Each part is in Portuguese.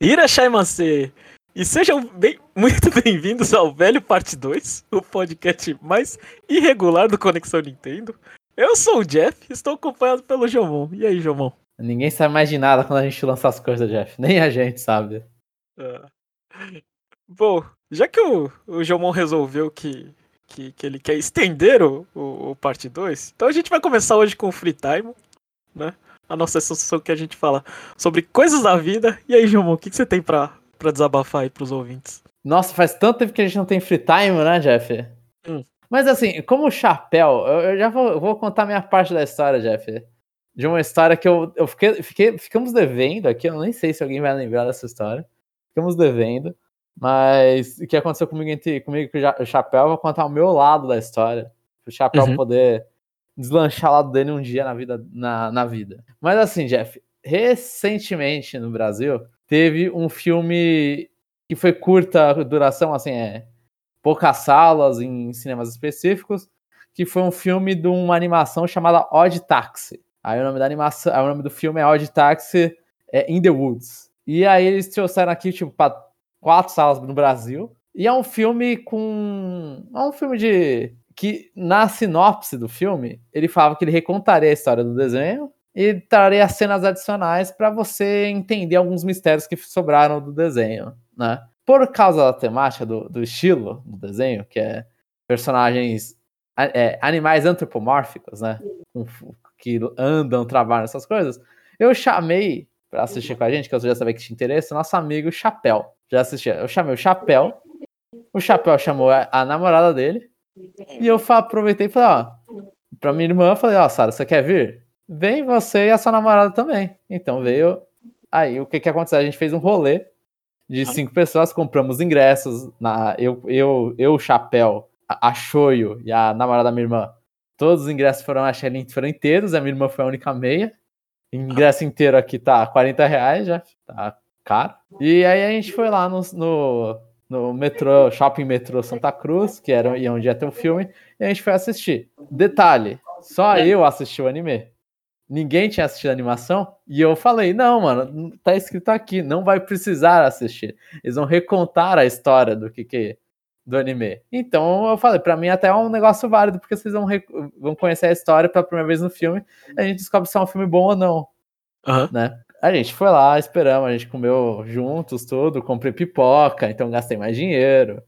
Irashai E sejam bem, muito bem-vindos ao Velho Parte 2, o podcast mais irregular do Conexão Nintendo. Eu sou o Jeff, estou acompanhado pelo Jomon. E aí, Jomon? Ninguém sabe mais de nada quando a gente lança as coisas, Jeff. Nem a gente sabe. Ah. Bom, já que o, o Jomon resolveu que, que, que ele quer estender o, o, o parte 2, então a gente vai começar hoje com o Free Time, né? A nossa sessão que a gente fala sobre coisas da vida. E aí, João, o que, que você tem pra, pra desabafar aí pros ouvintes? Nossa, faz tanto tempo que a gente não tem free time, né, Jeff? Hum. Mas assim, como chapéu, eu, eu já vou, vou, contar minha parte da história, Jeff. De uma história que eu, eu fiquei, fiquei, ficamos devendo aqui, eu nem sei se alguém vai lembrar dessa história. Ficamos devendo. Mas o que aconteceu comigo entre comigo e o Chapéu, eu vou contar o meu lado da história. O Chapéu uhum. poder deslanchar lá dele um dia na vida, na, na vida. Mas assim, Jeff, recentemente no Brasil teve um filme que foi curta duração, assim, é poucas salas em cinemas específicos, que foi um filme de uma animação chamada Odd Taxi. Aí o nome da animação, o nome do filme é Odd Taxi é In the Woods. E aí eles trouxeram aqui tipo para quatro salas no Brasil. E é um filme com é um filme de que na sinopse do filme, ele falava que ele recontaria a história do desenho e traria cenas adicionais para você entender alguns mistérios que sobraram do desenho, né? Por causa da temática do, do estilo do desenho, que é personagens é, animais antropomórficos, né? Que andam, trabalham essas coisas. Eu chamei para assistir com a gente, que eu já sabia que tinha interesse, nosso amigo Chapéu. Já assistia. Eu chamei o Chapéu. O Chapéu chamou a namorada dele e eu aproveitei e falei, ó, pra minha irmã, falei, ó, Sara, você quer vir? Vem você e a sua namorada também. Então veio. Aí o que que aconteceu? A gente fez um rolê de cinco pessoas, compramos ingressos. Na, eu, eu, eu, o Chapéu, a, a Choio e a namorada da minha irmã. Todos os ingressos foram, achei, foram inteiros, a minha irmã foi a única meia. Ingresso inteiro aqui tá 40 reais já, tá caro. E aí a gente foi lá no, no no metrô, shopping metrô Santa Cruz, que era onde ia ter um filme, e a gente foi assistir. Detalhe, só é. eu assisti o anime. Ninguém tinha assistido a animação, e eu falei, não, mano, tá escrito aqui, não vai precisar assistir. Eles vão recontar a história do que que do anime. Então eu falei, para mim até é um negócio válido, porque vocês vão, vão conhecer a história pela primeira vez no filme, e a gente descobre se é um filme bom ou não. Uhum. Né? A gente foi lá, esperamos, a gente comeu juntos tudo, comprei pipoca, então gastei mais dinheiro.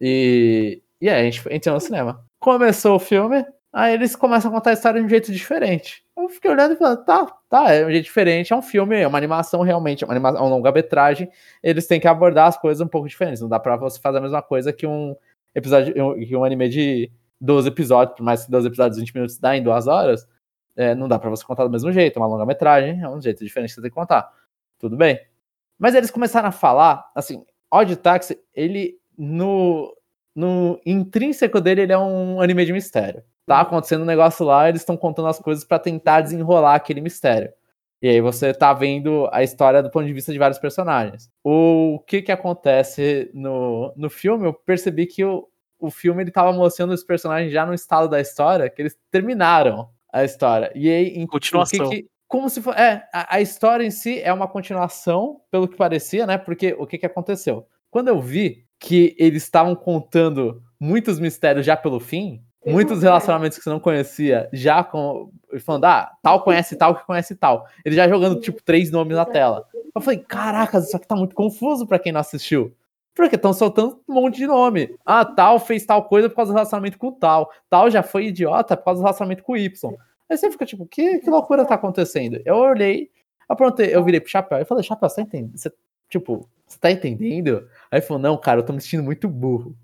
E, e aí a gente entrou no cinema. Começou o filme, aí eles começam a contar a história de um jeito diferente. Eu fiquei olhando e falando, tá, tá, é um jeito diferente, é um filme, é uma animação realmente, é uma, animação, é uma longa-metragem, eles têm que abordar as coisas um pouco diferentes. Não dá pra você fazer a mesma coisa que um episódio, que um anime de 12 episódios, por mais que 12 episódios de 20 minutos dá em duas horas, é, não dá para você contar do mesmo jeito, é uma longa-metragem, é um jeito diferente que você tem que contar. Tudo bem. Mas eles começaram a falar, assim, Odd Taxi, ele, no, no intrínseco dele, ele é um anime de mistério. Tá acontecendo um negócio lá, eles estão contando as coisas para tentar desenrolar aquele mistério. E aí você tá vendo a história do ponto de vista de vários personagens. O que que acontece no, no filme, eu percebi que o, o filme ele tava mostrando os personagens já no estado da história, que eles terminaram a história. E aí, em continuação. Que, que, como se for, é, a, a, história em si é uma continuação, pelo que parecia, né? Porque o que que aconteceu? Quando eu vi que eles estavam contando muitos mistérios já pelo fim, muitos relacionamentos que você não conhecia, já com falando, ah, tal conhece tal que conhece tal. Ele já jogando tipo três nomes na tela. Eu falei, caracas, isso aqui tá muito confuso para quem não assistiu. Porque estão soltando um monte de nome. Ah, tal fez tal coisa por causa do relacionamento com tal. Tal já foi idiota por causa do relacionamento com Y. Aí você fica tipo, que, que loucura tá acontecendo? Eu olhei, aprontei, eu virei pro Chapéu e falei, Chapéu, você tá entendendo? Você, tipo, você tá entendendo? Aí ele falou, não, cara, eu tô me sentindo muito burro.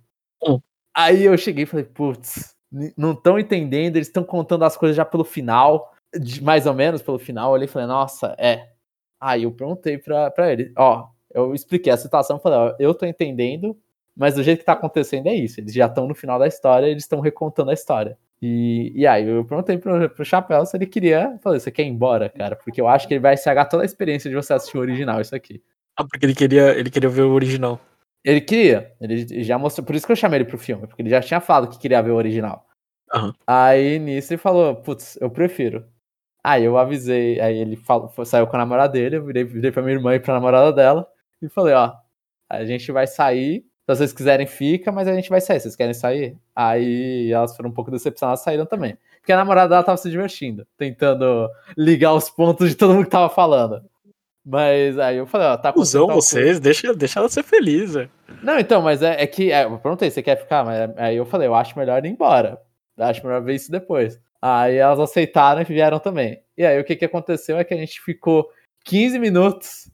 Hum. Aí eu cheguei e falei, putz, não estão entendendo, eles estão contando as coisas já pelo final, de, mais ou menos pelo final. Eu olhei e falei, nossa, é. Aí eu perguntei pra, pra ele, ó, eu expliquei a situação, falei, ó, eu tô entendendo, mas do jeito que tá acontecendo é isso. Eles já estão no final da história, eles estão recontando a história. E, e aí eu perguntei pro, pro Chapéu se ele queria. Falei, você quer ir embora, cara? Porque eu acho que ele vai estragar toda a experiência de você assistir o original, isso aqui. Ah, porque ele queria, ele queria ver o original. Ele queria, ele já mostrou, por isso que eu chamei ele pro filme, porque ele já tinha falado que queria ver o original. Uhum. Aí nisso ele falou, putz, eu prefiro. Aí eu avisei, aí ele falou, saiu com a namorada dele, eu virei, virei pra minha irmã e pra namorada dela. E falei, ó, a gente vai sair. Se vocês quiserem, fica, mas a gente vai sair. Vocês querem sair? Aí elas foram um pouco decepcionadas, saíram também. Porque a namorada dela tava se divertindo, tentando ligar os pontos de todo mundo que tava falando. Mas aí eu falei, ó, tá Usam vocês, deixa, deixa ela ser feliz, velho. Não, então, mas é, é que. É, eu perguntei, você quer ficar? Mas aí eu falei, eu acho melhor ir embora. Acho melhor ver isso depois. Aí elas aceitaram e vieram também. E aí o que, que aconteceu é que a gente ficou 15 minutos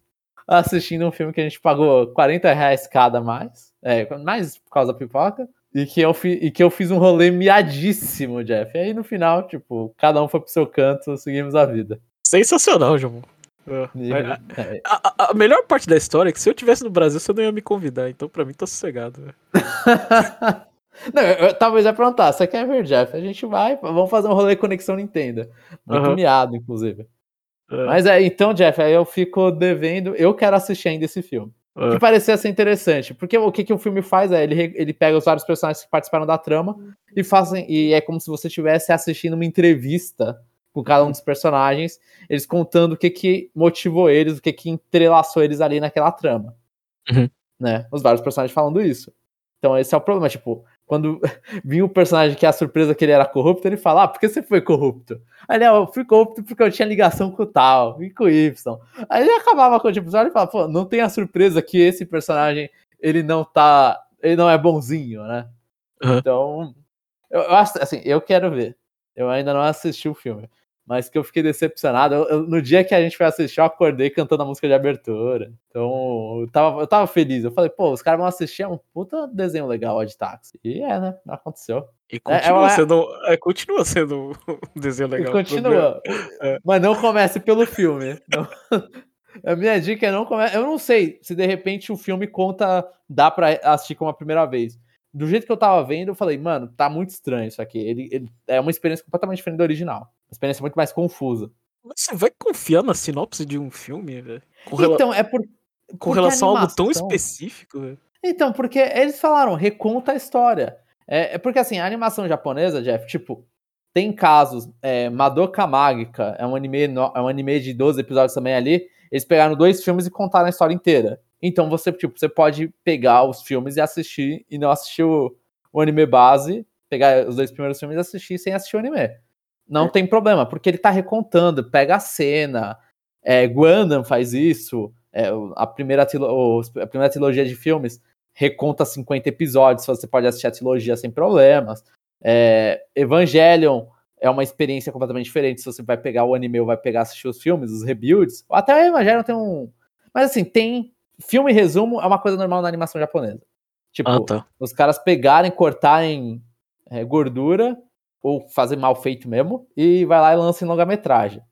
assistindo um filme que a gente pagou 40 reais cada mais. É, mais por causa da pipoca. E que, eu fi, e que eu fiz um rolê miadíssimo, Jeff. E aí no final, tipo, cada um foi pro seu canto, seguimos a vida. Sensacional, João. É. A, a, a, melhor parte da história é que se eu tivesse no Brasil, você não ia me convidar. Então, pra mim, tá sossegado. não, eu, eu, talvez ia perguntar: você quer ver, Jeff? A gente vai, vamos fazer um rolê Conexão Nintendo. Muito uhum. miado, inclusive. É. Mas é, então, Jeff, aí eu fico devendo. Eu quero assistir ainda esse filme. É. Que parecia ser interessante. Porque o que, que o filme faz é ele, ele pega os vários personagens que participaram da trama e fazem. E é como se você estivesse assistindo uma entrevista com cada um dos personagens, eles contando o que que motivou eles, o que que entrelaçou eles ali naquela trama. Uhum. Né? Os vários personagens falando isso. Então esse é o problema, tipo, quando vinha o personagem que é a surpresa que ele era corrupto, ele fala, ah, por que você foi corrupto? Aí ele, ah, eu fui corrupto porque eu tinha ligação com o tal, e com o Y. Aí ele acabava com o tipo, ele fala, pô, não tem a surpresa que esse personagem, ele não tá, ele não é bonzinho, né? Uhum. Então, eu, eu assim, eu quero ver. Eu ainda não assisti o filme mas que eu fiquei decepcionado. Eu, eu, no dia que a gente foi assistir, eu acordei cantando a música de abertura. Então, eu tava, eu tava feliz. Eu falei, pô, os caras vão assistir, é um puta desenho legal ó, de táxi. E é, né? Aconteceu. E continua, é, é sendo, é, continua sendo um desenho legal. Continua. É. Mas não comece pelo filme. Não. A minha dica é não comece. Eu não sei se de repente o filme conta, dá pra assistir como a primeira vez do jeito que eu tava vendo, eu falei, mano, tá muito estranho isso aqui. Ele, ele é uma experiência completamente diferente do original. Experiência muito mais confusa. Mas você vai confiar na sinopse de um filme, velho? Então, é por. Com relação a, a algo tão específico, velho. Então, porque eles falaram, reconta a história. É, é, porque assim, a animação japonesa, Jeff, tipo, tem casos. É, Madoka Mágica é um anime, é um anime de 12 episódios também ali. Eles pegaram dois filmes e contaram a história inteira. Então você, tipo, você pode pegar os filmes e assistir e não assistir o, o anime base, pegar os dois primeiros filmes e assistir sem assistir o anime. Não é. tem problema, porque ele tá recontando, pega a cena. É, Guandam faz isso. É, a, primeira a primeira trilogia de filmes reconta 50 episódios, você pode assistir a trilogia sem problemas. É, Evangelion é uma experiência completamente diferente. Se você vai pegar o anime ou vai pegar assistir os filmes, os rebuilds. Até o Evangelion tem um. Mas assim, tem filme resumo é uma coisa normal na animação japonesa. Tipo, ah, tá. os caras pegarem, cortarem é, gordura, ou fazer mal feito mesmo, e vai lá e lança em longa-metragem.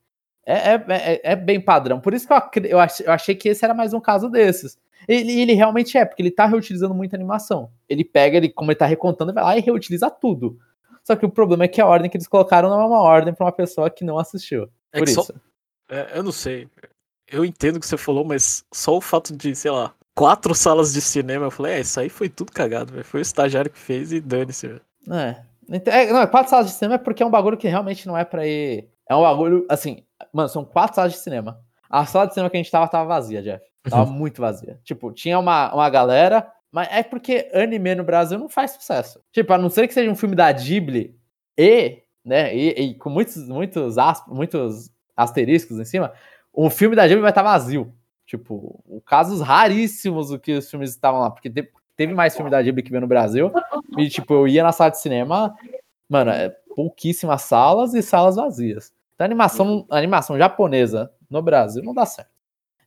É, é, é, é, bem padrão. Por isso que eu, eu, achei que esse era mais um caso desses. Ele, ele realmente é, porque ele tá reutilizando muita animação. Ele pega, ele, como ele tá recontando, vai lá e reutiliza tudo. Só que o problema é que a ordem que eles colocaram não é uma ordem para uma pessoa que não assistiu. É por isso. Só... É, eu não sei eu entendo o que você falou, mas só o fato de, sei lá, quatro salas de cinema, eu falei, é, isso aí foi tudo cagado, velho. Foi o estagiário que fez e dane-se, velho. É. é. Não, quatro salas de cinema é porque é um bagulho que realmente não é pra ir. É um bagulho, assim, mano, são quatro salas de cinema. A sala de cinema que a gente tava tava vazia, Jeff. Tava uhum. muito vazia. Tipo, tinha uma, uma galera, mas é porque anime no Brasil não faz sucesso. Tipo, a não ser que seja um filme da Ghibli e, né, e, e com muitos, muitos, asp, muitos asteriscos em cima, o filme da Ghibli vai estar vazio. Tipo, casos raríssimos do que os filmes estavam lá, porque teve mais filme da Ghibli que veio no Brasil, e tipo, eu ia na sala de cinema, mano, é pouquíssimas salas e salas vazias. Então, animação, animação japonesa no Brasil não dá certo.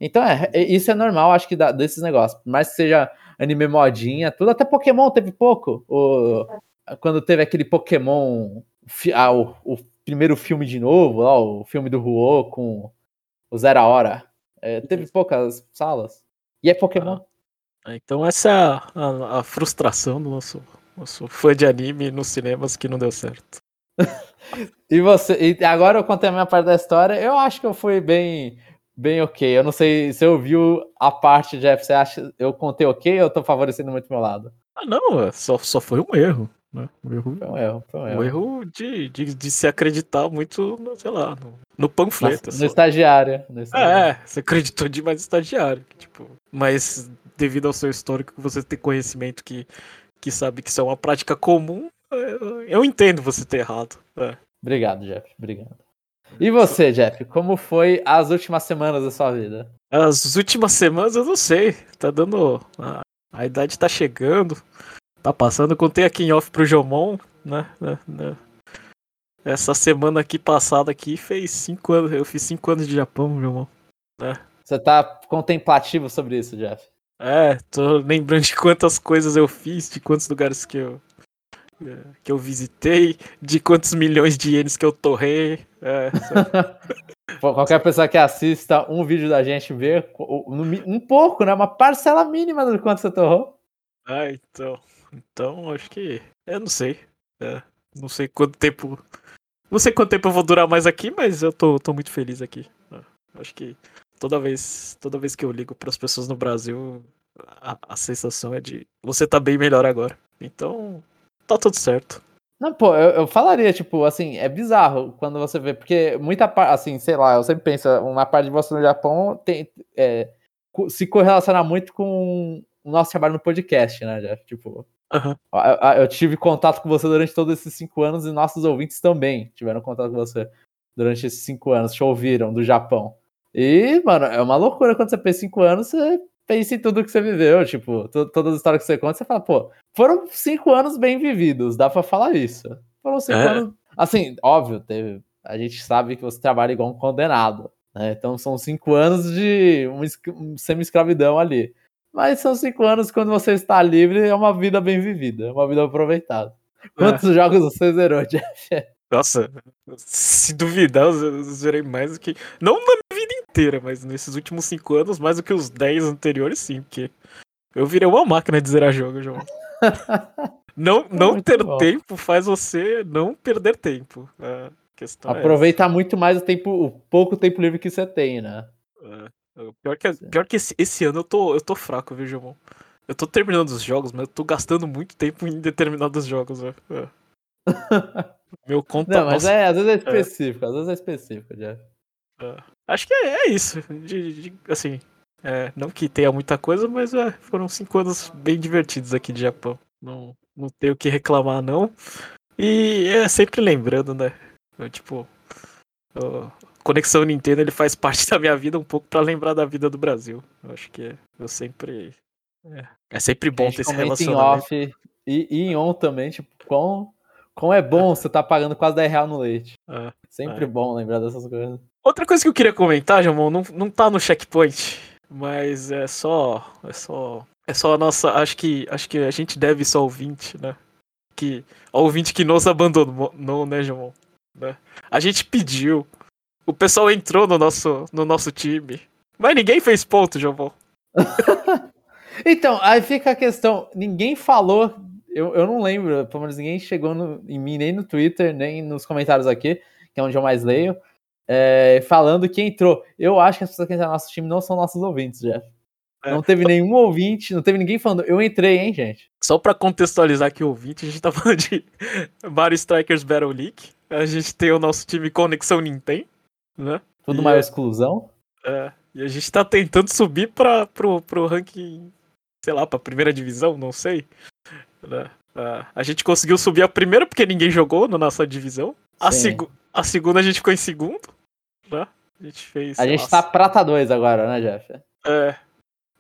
Então, é, é isso é normal, acho que dá, desses negócios. Por mais que seja anime modinha, tudo, até Pokémon teve pouco. O, quando teve aquele Pokémon, ah, o, o, primeiro filme de novo, ó, o filme do Ruo com o Zero Hora. É, teve poucas salas. E é Pokémon. Ah, então essa é a, a, a, frustração do nosso, nosso fã de anime nos cinemas que não deu certo. e você, e agora eu contei a minha parte da história, eu acho que eu fui bem bem ok. Eu não sei se eu viu a parte, Jeff, você acha eu contei ok ou eu tô favorecendo muito meu lado? Ah, não, é, só, só foi um erro. Né? Um erro, foi um erro, foi um erro. Um erro de, de, de se acreditar muito, no, sei lá, no, no panfleto. no, estagiário, no estagiário. É, você acreditou demais no estagiário. Tipo, mas devido ao seu histórico, você ter conhecimento que, que sabe que isso é uma prática comum, eu entendo você ter errado. É. Obrigado, Jeff. Obrigado. E você, Jeff, como foi as últimas semanas da sua vida? As últimas semanas eu não sei. Tá dando. A, a idade tá chegando. Tá passando. Contei aqui em off pro Jomon, né, né, né? Essa semana aqui passada aqui fez cinco anos. Eu fiz cinco anos de Japão, Jomon. Né? Você tá contemplativo sobre isso, Jeff? É, tô lembrando de quantas coisas eu fiz, de quantos lugares que eu, que eu visitei, de quantos milhões de ienes que eu torrei. É, Qualquer pessoa que assista um vídeo da gente ver um pouco, né? Uma parcela mínima do quanto você torrou. Ah, então. Então, acho que. Eu não sei. É, não sei quanto tempo. Não sei quanto tempo eu vou durar mais aqui, mas eu tô, tô muito feliz aqui. É, acho que toda vez, toda vez que eu ligo para as pessoas no Brasil, a, a sensação é de você tá bem melhor agora. Então, tá tudo certo. Não, pô, eu, eu, falaria, tipo, assim, é bizarro quando você vê, porque muita parte, assim, sei lá, eu sempre penso, uma parte de você no Japão tem, é, se correlaciona muito com o nosso trabalho no podcast, né, Jeff? Tipo, uhum. eu, eu, tive contato com você durante todos esses cinco anos e nossos ouvintes também tiveram contato com você durante esses cinco anos, te ouviram do Japão. E, mano, é uma loucura quando você pensa cinco anos, você pensa em tudo que você viveu, tipo, todas as histórias que você conta, você fala, pô, foram cinco anos bem vividos, dá pra falar isso. Foram cinco é. anos. Assim, óbvio, teve, a gente sabe que você trabalha igual um condenado, né? Então são cinco anos de uma semi-escravidão ali. Mas são cinco anos quando você está livre, é uma vida bem vivida, é uma vida aproveitada. Quantos é. jogos você zerou, Jeff? Nossa, se duvidar, eu zerei mais do que. Não na minha vida inteira, mas nesses últimos cinco anos, mais do que os dez anteriores, sim, porque eu virei uma máquina de zerar jogo, João. não não ter bom. tempo faz você não perder tempo. É Aproveitar é muito mais o tempo, o pouco tempo livre que você tem, né? É. Pior que, pior que esse, esse, ano eu tô, eu tô fraco, viu, João? Eu tô terminando os jogos, mas eu tô gastando muito tempo em determinados jogos, velho. É. Meu conta. Não, mas é, às vezes é específico, é. às vezes é específico, Jeff. É. Acho que é, é isso. De, de, assim, é, não que tenha muita coisa, mas é, foram cinco anos bem divertidos aqui de Japão. Não, não tenho o que reclamar, não. E é sempre lembrando, né? Eu, tipo, eu, Conexão Nintendo ele faz parte da minha vida um pouco para lembrar da vida do Brasil. Eu acho que eu sempre. É, é sempre bom ter esse relacionamento. Em off e, e em on também, tipo, com como é bom você tá pagando quase 10 reais no leite. É, Sempre é. bom lembrar dessas coisas. Outra coisa que eu queria comentar, Jamon, não, não tá no checkpoint, mas é só. É só. É só a nossa. Acho que, acho que a gente deve só ouvinte, né? Que, ao ouvinte que nos abandonou, né, Jamon? Né? A gente pediu. O pessoal entrou no nosso, no nosso time. Mas ninguém fez ponto, Jamon. então, aí fica a questão: ninguém falou eu, eu não lembro, pelo menos ninguém chegou no, em mim, nem no Twitter, nem nos comentários aqui, que é onde eu mais leio, é, falando que entrou. Eu acho que as pessoas que entraram no nosso time não são nossos ouvintes, Jeff. É. Não teve nenhum ouvinte, não teve ninguém falando, eu entrei, hein, gente. Só para contextualizar aqui o ouvinte, a gente tá falando de Mario Strikers Battle League. A gente tem o nosso time Conexão Nintendo, né? Tudo e maior é, exclusão. É, e a gente tá tentando subir para pro, pro ranking, sei lá, pra primeira divisão, não sei. Né? Uh, a gente conseguiu subir a primeira porque ninguém jogou na nossa divisão. A, seg a segunda a gente ficou em segundo. Né? A gente fez. A gente nossa. tá prata 2 agora, né, Jeff? É.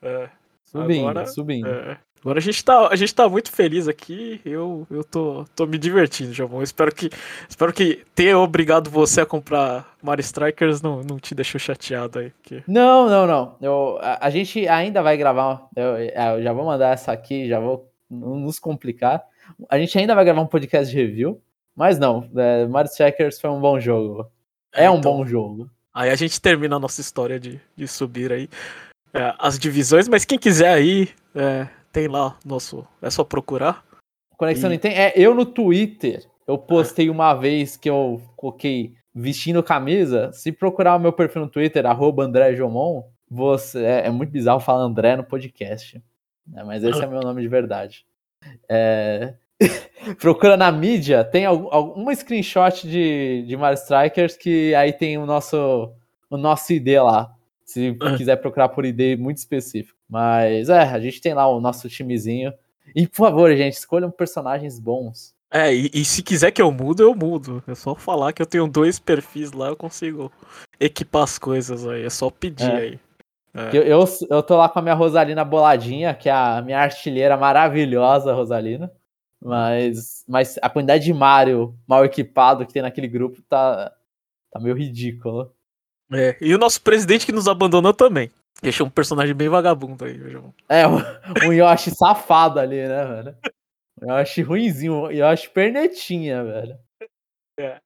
é. Subindo, agora, subindo. É. Agora a gente, tá, a gente tá muito feliz aqui. Eu, eu tô, tô me divertindo, João. Espero que, espero que ter obrigado você a comprar Mario Strikers não, não te deixou chateado aí. Porque... Não, não, não. Eu, a, a gente ainda vai gravar. Eu, eu já vou mandar essa aqui, já vou nos complicar. A gente ainda vai gravar um podcast de review, mas não, é, Mario Strikers foi um bom jogo. É, é um então, bom jogo. Aí a gente termina a nossa história de, de subir aí é, as divisões, mas quem quiser aí, é, tem lá nosso. É só procurar. Conexão e... Nintendo. É, eu no Twitter, eu postei uma vez que eu coloquei vestindo camisa. Se procurar o meu perfil no Twitter, arroba André Jomon, você, é, é muito bizarro falar André no podcast. Né? Mas esse é meu nome de verdade. É, procura na mídia, tem algum screenshot de, de Mario Strikers que aí tem o nosso, o nosso ID lá. Se ah. quiser procurar por ID muito específico. Mas é, a gente tem lá o nosso timezinho. E por favor, gente, escolham personagens bons. É, e, e, se quiser que eu mudo, eu mudo. É só falar que eu tenho dois perfis lá, eu consigo equipar as coisas aí. É só pedir é. aí. É. Eu, eu, eu tô lá com a minha Rosalina boladinha, que é a minha artilheira maravilhosa, Rosalina. Mas, mas a quantidade de Mario mal equipado que tem naquele grupo tá, tá meio ridículo. É, e o nosso presidente que nos abandonou também. Deixou um personagem bem vagabundo aí, João. É, um, um Yoshi safado ali, né, velho? Um Yoshi ruimzinho, um Yoshi pernetinha, velho. É.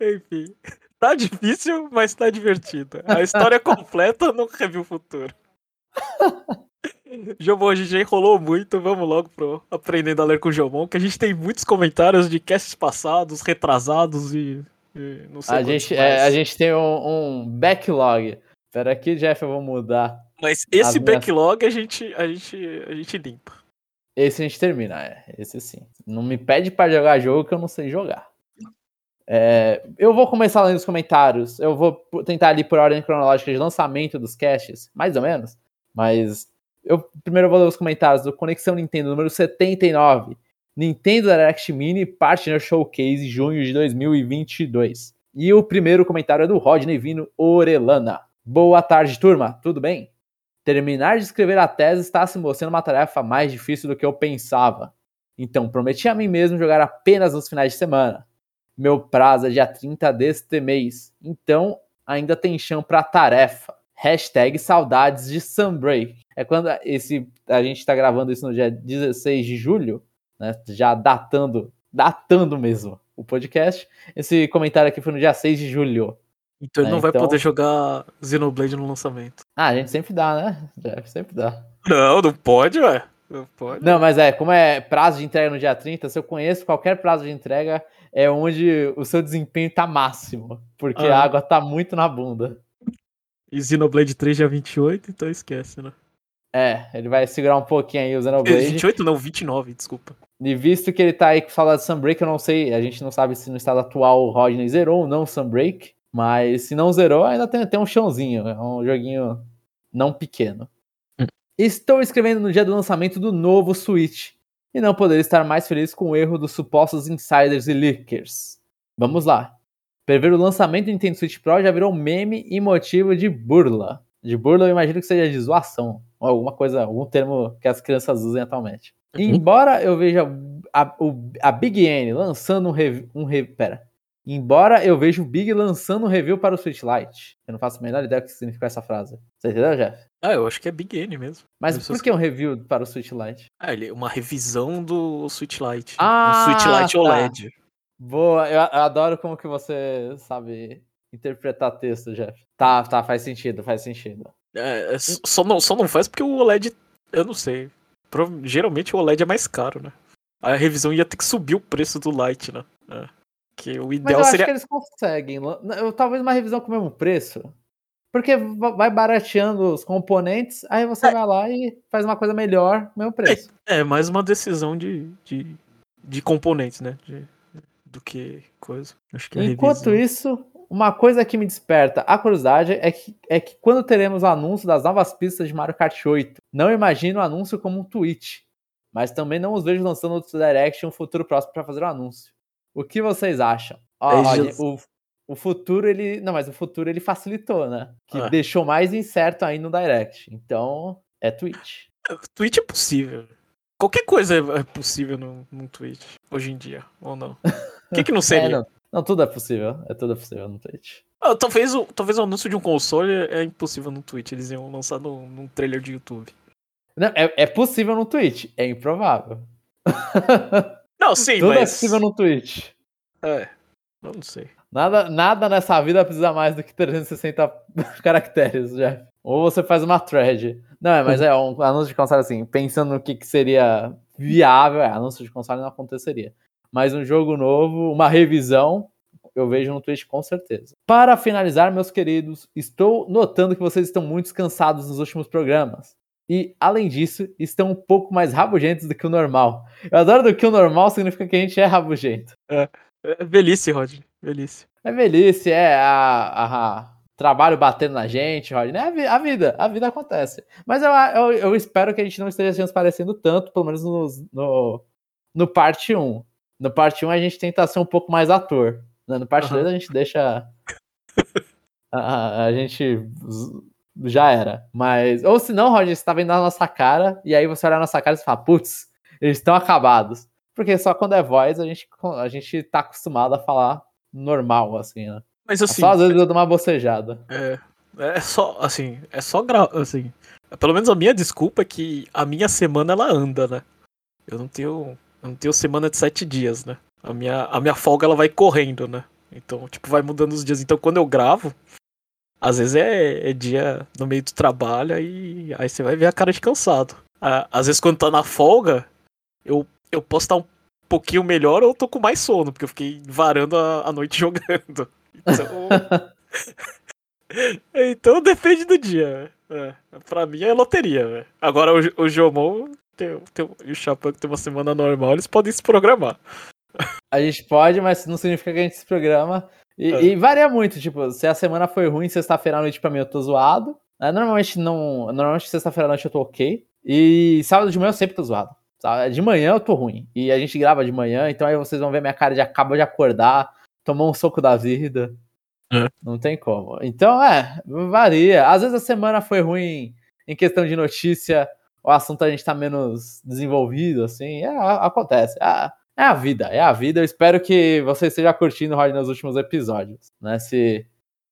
Enfim. Tá difícil, mas tá divertido. A história completa no review futuro. Jomon, a gente já enrolou muito, vamos logo pro Aprendendo a Ler com o Jomon, que a gente tem muitos comentários de casts passados, retrasados e não sei a gente, é, a gente tem um, um, backlog. Espera aqui, Jeff, eu vou mudar. Mas esse backlog minhas... a, gente, a, gente, a gente limpa. Esse a gente termina, é. Esse sim. Não me pede para jogar jogo que eu não sei jogar. É, eu vou começar lendo os comentários. Eu vou tentar ali por ordem cronológica de lançamento dos casts, mais ou menos. Mas eu primeiro vou ler os comentários do Conexão Nintendo número 79. Nintendo Direct Mini Partner Showcase junho de 2022. E o primeiro comentário é do Rodney Vino Orelana. Boa tarde, turma. Tudo bem? Terminar de escrever a tese está se mostrando uma tarefa mais difícil do que eu pensava. Então, prometi a mim mesmo jogar apenas nos finais de semana. Meu prazo é dia 30 deste mês, então ainda tem chão para tarefa. Hashtag saudades de Sunbreak. É quando esse, a gente está gravando isso no dia 16 de julho, né? Já datando, datando mesmo o podcast. Esse comentário aqui foi no dia 6 de julho. Então ele né? não vai então... poder jogar Xenoblade no lançamento. Ah, a gente sempre dá, né? Jeff, sempre dá. Não, não pode, ué. Não pode. Não, mas é, como é prazo de entrega no dia 30, se eu conheço qualquer prazo de entrega, é onde o seu desempenho tá máximo. Porque ah. a água tá muito na bunda. E Xenoblade 3 dia 28, então esquece, né? É, ele vai segurar um pouquinho aí o Xenoblade. 28 não, 29, desculpa. E visto que ele tá aí com fala de Sunbreak, eu não sei, a gente não sabe se no estado atual o Rodney zerou ou não Sunbreak, mas se não zerou, ainda tem, tem um chãozinho, é um joguinho não pequeno. Hum. Estou escrevendo no dia do lançamento do novo Switch, e não poderia estar mais feliz com o erro dos supostos insiders e leakers. Vamos lá. Prever o lançamento do Nintendo Switch Pro já virou meme e motivo de burla. De burla eu imagino que seja de zoação, alguma coisa, algum termo que as crianças usem atualmente. Uhum. Embora eu veja a, a, Big N lançando um review. Um re, pera. Embora eu veja o Big lançando um review para o Switch Lite. Eu não faço a menor ideia do que significa essa frase. Você entendeu, Jeff? Ah, eu acho que é Big N mesmo. Mas por que um review para o Switch Lite? Ah, ele é uma revisão do Switch Lite. Ah, um Switch Lite tá. OLED. Boa, eu, eu adoro como que você sabe interpretar texto, Jeff. Tá, tá, faz sentido, faz sentido. É, é só, não, só não faz porque o OLED, eu não sei. Geralmente o OLED é mais caro, né? A revisão ia ter que subir o preço do Lite, né? É. Que o ideal Mas eu seria... acho que eles conseguem. Talvez uma revisão com o mesmo preço. Porque vai barateando os componentes, aí você é. vai lá e faz uma coisa melhor, mesmo preço. É, é mais uma decisão de, de, de componentes, né? De, do que coisa. Acho que Enquanto isso, uma coisa que me desperta a curiosidade é que, é que quando teremos o anúncio das novas pistas de Mario Kart 8, não imagino o anúncio como um tweet, mas também não os vejo lançando outros Direct em um futuro próximo para fazer o um anúncio. O que vocês acham? Olha, o, o futuro ele. Não, mas o futuro ele facilitou, né? Que ah. deixou mais incerto aí no Direct. Então, é Twitch. Twitch é possível. Qualquer coisa é possível no, no Twitch, hoje em dia, ou não? O que, que não seria? é, não. Não. tudo é possível. É tudo possível no Twitch. Ah, talvez, o, talvez o anúncio de um console é impossível no Twitch. Eles iam lançar no, num trailer de YouTube. Não, é, é possível no Twitch. É improvável. Não, sim, tudo é mas... é possível no Twitch. É, eu não sei. Nada, nada nessa vida precisa mais do que 360 caracteres, Jeff. Ou você faz uma thread. Não, é, mas é um anúncio de console assim, pensando no que, que seria viável, é, anúncio de console não aconteceria. Mas um jogo novo, uma revisão, eu vejo no Twitch com certeza. Para finalizar, meus queridos, estou notando que vocês estão muito cansados nos últimos programas. e, além disso, estão um pouco mais rabugentos do que o normal. Eu adoro do que o normal significa que a gente é rabugento. É, é velhice, Rod. Velhice. É velhice, é a, a, trabalho batendo na gente, Rod. É a, vida, a vida acontece. Mas eu, eu, eu, espero que a gente não esteja nos parecendo tanto, pelo menos no, no, no parte 1. No parte 1 a gente tenta ser um pouco mais ator. Né? No parte uhum. 2 a gente deixa. a, a, gente já era. Mas. Ou se não, Roger, você tá vendo a nossa cara, e aí você olha a nossa cara e fala, putz, eles estão acabados. Porque só quando é voz a gente, a gente tá acostumado a falar normal, assim, né? Mas assim. Só às vezes eu dou uma bocejada. É. É só, assim, é só gra... assim. Pelo menos a minha desculpa é que a minha semana ela anda, né? Eu não tenho. Não tenho semana de sete dias, né? A minha, a minha folga ela vai correndo, né? Então, tipo, vai mudando os dias. Então, quando eu gravo, às vezes é, é, dia no meio do trabalho e aí você vai ver a cara de cansado. Às vezes quando tá na folga, eu, eu posso estar um pouquinho melhor ou eu tô com mais sono, porque eu fiquei varando a, a noite jogando. Então. então depende do dia. É, pra mim é loteria, Agora o, o Jomon e o Chapéu que tem uma semana normal, eles podem se programar. A gente pode, mas não significa que a gente se programa. E, é. e varia muito, tipo, se a semana foi ruim, sexta-feira à noite pra mim eu tô zoado. É, normalmente não. Normalmente sexta-feira à noite eu tô ok. E sábado de manhã eu sempre tô zoado. De manhã eu tô ruim. E a gente grava de manhã, então aí vocês vão ver minha cara de acaba de acordar, tomou um soco da vida. É. Não tem como. Então, é, varia. Às vezes a semana foi ruim em questão de notícia, o assunto a gente tá menos desenvolvido, assim, é, acontece. É, é a vida, é a vida. Eu espero que você esteja curtindo o Rod nos últimos episódios, né? Se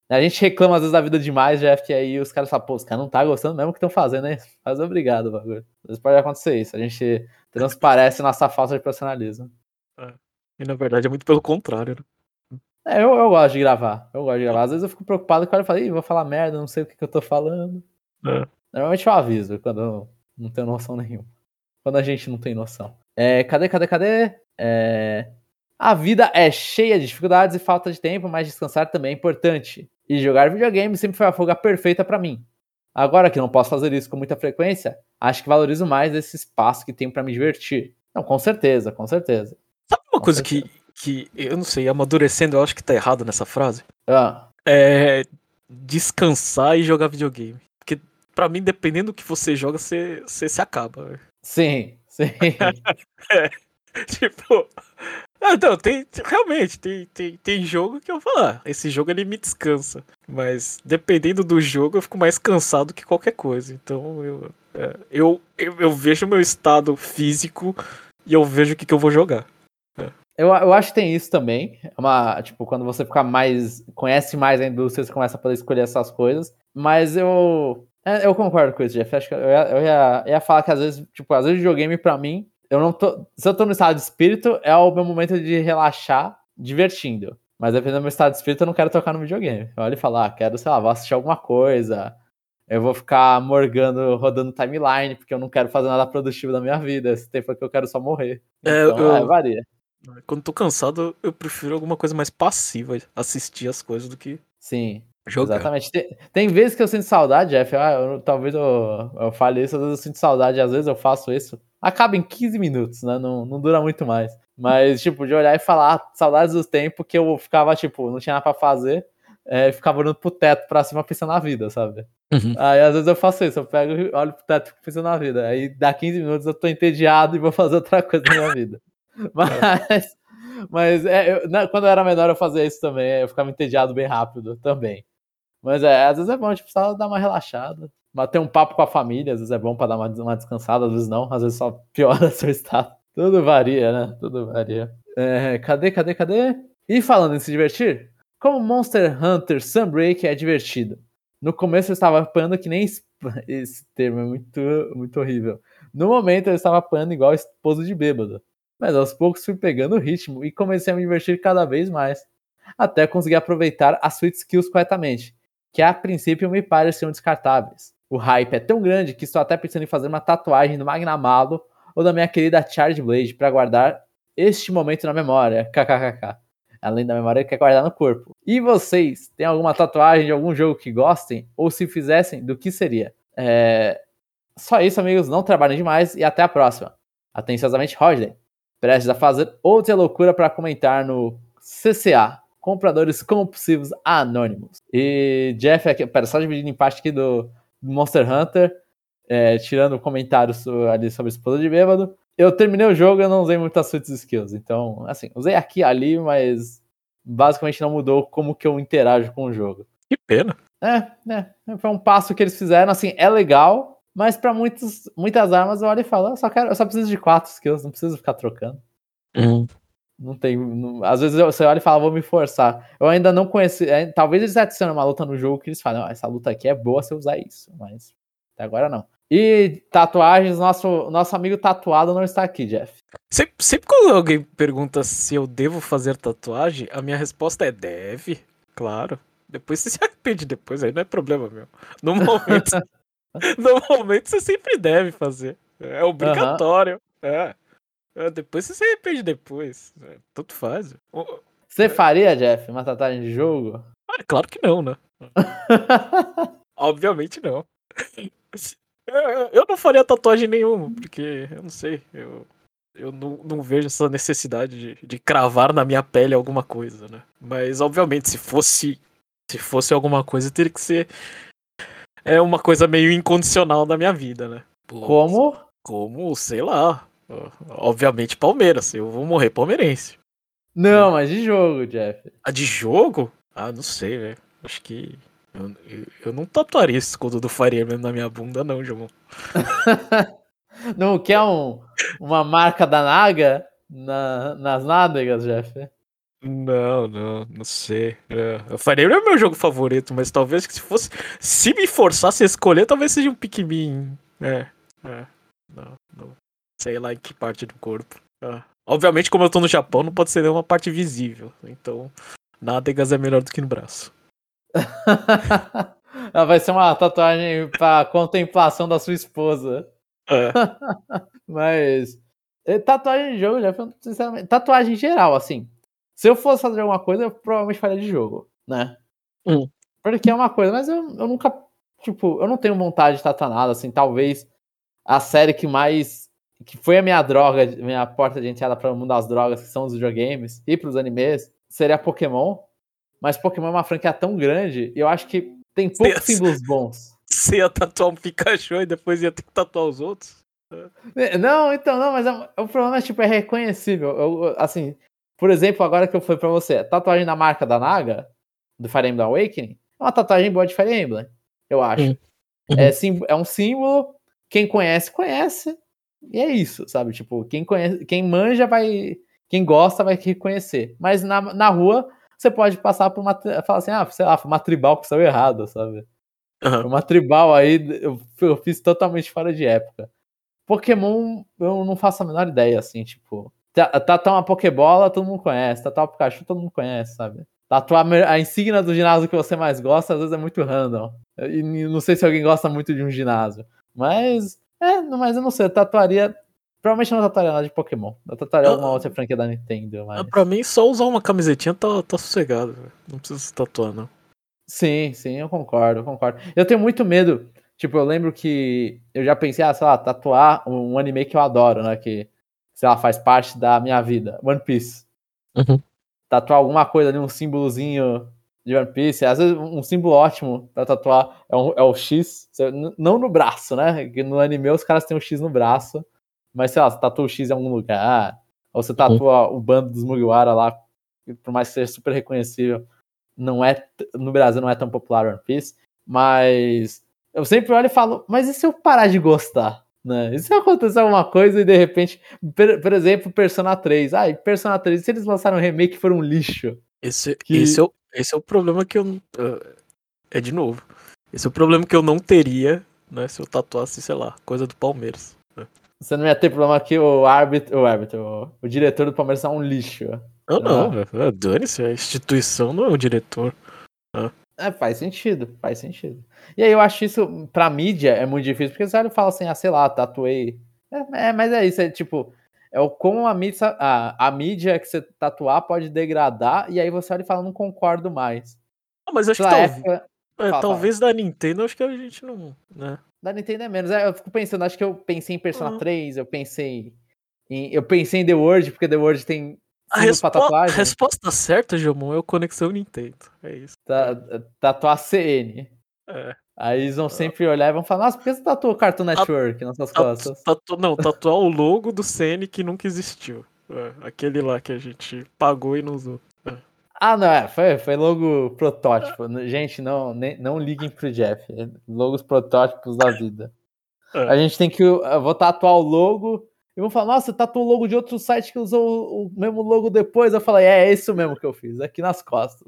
a gente reclama às vezes da vida demais, Jeff, que aí os caras falam, pô, os caras não tá gostando mesmo que estão fazendo, né? Mas obrigado, bagulho. Às vezes pode acontecer isso. A gente transparece nossa falta de profissionalismo. É. E na verdade é muito pelo contrário, né? É, eu, eu gosto de gravar. Eu gosto de gravar. Às vezes eu fico preocupado quando eu falo, vou falar merda, não sei o que, que eu tô falando. É. Normalmente eu aviso quando não tenho noção nenhuma. Quando a gente não tem noção. É, cadê, cadê, cadê? É... A vida é cheia de dificuldades e falta de tempo, mas descansar também é importante. E jogar videogame sempre foi a fuga perfeita para mim. Agora que não posso fazer isso com muita frequência, acho que valorizo mais esse espaço que tenho para me divertir. Não, com certeza, com certeza. Sabe uma com coisa que, que eu não sei, amadurecendo, eu acho que tá errado nessa frase? Ah. É descansar e jogar videogame. Para mim, dependendo do que você joga, você, você se acaba. Sim, sim. é. tipo. Ah, não, tem. Realmente, tem, tem, tem jogo que eu falo, ah, esse jogo ele me descansa. Mas dependendo do jogo, eu fico mais cansado que qualquer coisa. Então eu, é, eu, eu, eu, vejo o meu estado físico e eu vejo o que, que eu vou jogar. É. Eu, eu acho que tem isso também. É uma, tipo, quando você fica mais. conhece mais a indústria, você começa a poder escolher essas coisas. Mas eu. É, eu concordo com isso, Jeff. Acho que eu ia, eu ia, ia falar que às vezes, tipo, às vezes videogame pra mim eu não tô. Se eu tô no estado de espírito, é o meu momento de relaxar, divertindo. Mas dependendo do meu estado de espírito, eu não quero tocar no videogame. Eu olho e falo, ah, quero, sei lá, vou assistir alguma coisa. Eu vou ficar morgando, rodando timeline, porque eu não quero fazer nada produtivo da minha vida. Esse tempo é que eu quero só morrer. É, então, eu, é, varia. Quando tô cansado, eu prefiro alguma coisa mais passiva, assistir as coisas do que. Sim. Jogar. Exatamente. Tem, tem, vezes que eu sinto saudade, Jeff. Ah, eu, talvez eu, eu fale isso, às vezes eu sinto saudade, às vezes eu faço isso acaba em 15 minutos, né? Não, não dura muito mais. Mas, tipo, de olhar e falar ah, saudades do tempo que eu ficava, tipo, não tinha nada pra fazer, é, ficava olhando pro teto pra cima pensando na vida, sabe? Uhum. Aí às vezes eu faço isso, eu pego e olho pro teto e fico pensando na vida. Aí dá 15 minutos eu tô entediado e vou fazer outra coisa na minha vida. Mas, mas é, eu, né, quando eu era menor eu fazia isso também, eu ficava entediado bem rápido também. Mas é, às vezes é bom, tipo, só dar uma relaxada bater um papo com a família, às vezes é bom para dar uma, uma, descansada, às vezes não, às vezes só piora seu estado. Tudo varia, né? Tudo varia. É, cadê, cadê, cadê? E falando em se divertir, como Monster Hunter Sunbreak é divertido. No começo eu estava apanhando que nem esse termo é muito, muito horrível. No momento eu estava apanhando igual esposo de bêbado. Mas aos poucos fui pegando o ritmo e comecei a me divertir cada vez mais. Até conseguir aproveitar as sweet skills corretamente, que a princípio me pareciam descartáveis. O hype é tão grande que estou até pensando em fazer uma tatuagem do Magnamalo ou da minha querida Charge Blade para guardar este momento na memória. KKKK. Além da memória, quer guardar no corpo. E vocês, têm alguma tatuagem de algum jogo que gostem? Ou se fizessem, do que seria? É... Só isso, amigos. Não trabalhem demais e até a próxima. Atenciosamente, Rodney. Prestes a fazer outra loucura para comentar no CCA, Compradores Compulsivos Anônimos. E Jeff, aqui, pera, só dividindo em parte aqui do Monster Hunter, é, tirando comentários ali sobre esposa de bêbado. Eu terminei o jogo e eu não usei muitas suítes skills. Então, assim, usei aqui e ali, mas basicamente não mudou como que eu interajo com o jogo. Que pena. É, é. Foi um passo que eles fizeram, assim, é legal, mas para muitas armas eu olho e falo, eu só, quero, eu só preciso de quatro skills, não preciso ficar trocando. Uhum. Não tem. Não, às vezes você olha e fala, vou me forçar. Eu ainda não conheci. É, talvez eles adicionem uma luta no jogo que eles falam, essa luta aqui é boa se eu usar isso, mas até agora não. E tatuagens, nosso, nosso amigo tatuado não está aqui, Jeff. Sempre, sempre quando alguém pergunta se eu devo fazer tatuagem, a minha resposta é deve, claro. Depois você se arrepende depois, aí não é problema meu. No momento, no momento você sempre deve fazer. É obrigatório. Uhum. É. é. Depois você se arrepende depois. É, tanto faz. Você faria, Jeff, uma tatuagem de jogo? Ah, claro que não, né? Obviamente não. Eu não faria tatuagem nenhuma, porque eu não sei, eu, eu não, não vejo essa necessidade de, de cravar na minha pele alguma coisa, né? Mas obviamente, se fosse se fosse alguma coisa, teria que ser é uma coisa meio incondicional da minha vida, né? Pô, como? Como, sei lá. Obviamente Palmeiras, eu vou morrer palmeirense. Não, mas de jogo, Jeff. Ah, de jogo? Ah, não sei, velho. Acho que eu, eu, eu, não tatuaria esse escudo do Fire Emblem na minha bunda, não, João. não quer um, uma marca da Naga na, nas nádegas, Jeff? Não, não, não sei. É, o Fire Emblem é meu jogo favorito, mas talvez se fosse. Se me forçasse a escolher, talvez seja um Pikmin. É, é. Não, não. Sei lá em que parte do corpo. É. Obviamente, como eu tô no Japão, não pode ser nenhuma parte visível. Então, nádegas é melhor do que no braço. Vai ser uma tatuagem para contemplação da sua esposa. É. Mas. Eh, tatuagem de jogo, já sinceramente. Tatuagem em geral, assim. Se eu fosse fazer alguma coisa, eu provavelmente faria de jogo, né? Hum. Porque é uma coisa, mas eu, eu nunca. Tipo, eu não tenho vontade de tatuar nada, assim. Talvez a série que mais. Que foi a minha droga, minha porta de entrada para o mundo das drogas, que são os videogames, e para os animes, seria Pokémon. Mas Pokémon é uma franquia tão grande, e eu acho que tem poucos Você símbolos bons. Você ia tatuar um Pikachu e depois ia ter que tatuar os outros? É, não, então, não, mas é, o problema é, tipo, é reconhecível. Eu, assim, por exemplo, agora que eu falei pra você, tatuagem da marca da Naga, do Fire Emblem Awakening, é uma tatuagem boa de Fire Emblem, eu acho. Uhum. É, sim, é um símbolo, quem conhece, conhece, e é isso, sabe? Tipo, quem, conhece, quem manja vai. Quem gosta vai reconhecer. Mas na, na rua, você pode passar por uma. Falar assim, ah, sei lá, foi uma tribal que saiu errado, sabe? Uhum. Uma tribal aí, eu, eu, fiz totalmente fora de época. Pokémon, eu não faço a menor ideia, assim, tipo. Tatuar uma Pokébola, todo mundo conhece. Tatuar um Pikachu, todo mundo conhece, sabe? Tatuar a insígnia do ginásio que você mais gosta, às vezes é muito random. E não sei se alguém gosta muito de um ginásio. Mas, é, mas eu não sei, eu tatuaria Provavelmente não tatuaria nada de Pokémon. Eu tatuaria alguma outra franquia da Nintendo. Mas... Pra mim, só usar uma camisetinha tá, tá sossegado. Não precisa tatuar, não. Sim, sim, eu concordo, eu concordo. Eu tenho muito medo. Tipo, eu lembro que eu já pensei, ah, sei lá, tatuar um anime que eu adoro, né? Que, sei lá, faz parte da minha vida. One Piece. Uhum. Tatuar alguma coisa ali, um símbolozinho de One Piece. Às vezes, um símbolo ótimo pra tatuar é, um, é o X. Não no braço, né? Porque no anime os caras têm o um X no braço. Mas sei lá, você tatua o X em algum lugar, ou você tatua uhum. o bando dos Mugiwara lá, por mais que seja super reconhecível, não é no Brasil não é tão popular One Piece, mas eu sempre olho e falo, mas e se eu parar de gostar? Né? E se acontecer alguma coisa e de repente, por, por exemplo, Persona 3. Ah, Persona 3, se eles lançaram um remake for um lixo. Esse, que... esse, é, o, esse é o problema que eu. Uh, é de novo. Esse é o problema que eu não teria, né, se eu tatuasse, sei lá, coisa do Palmeiras. Você não ia ter problema que o árbitro, o árbitro, o, o diretor do Palmeiras é um lixo. Não, não, não. dane-se, a instituição não é o diretor. Ah. É, faz sentido, faz sentido. E aí eu acho isso, pra mídia, é muito difícil, porque e fala assim, ah, sei lá, tatuei. É, é mas é isso, é tipo, é o como a mídia, a, a mídia que você tatuar pode degradar, e aí você olha e fala, não concordo mais. Ah, mas acho que talvez, época... é, fala, talvez fala. da Nintendo, acho que a gente não, né? Da Nintendo é menos. É, eu fico pensando, acho que eu pensei em Persona uhum. 3, eu pensei em. Eu pensei em The World, porque The World tem. A, respo a resposta certa, Jomon, é o Conexão Nintendo. É isso. Ta tatuar CN. É. Aí eles vão sempre olhar e vão falar, nossa, por que você tatuou o Cartoon Network nas suas costas? Tatu, não, tatuar o logo do CN que nunca existiu. É, aquele lá que a gente pagou e não usou. É. Ah, não, é, foi, foi logo protótipo. Gente, não, nem, não liguem pro Jeff. É logos protótipos da vida. É. A gente tem que. Eu vou tatuar o logo e vão falar, nossa, tatuou o logo de outro site que usou o mesmo logo depois. Eu falei, é, é isso mesmo que eu fiz, aqui nas costas.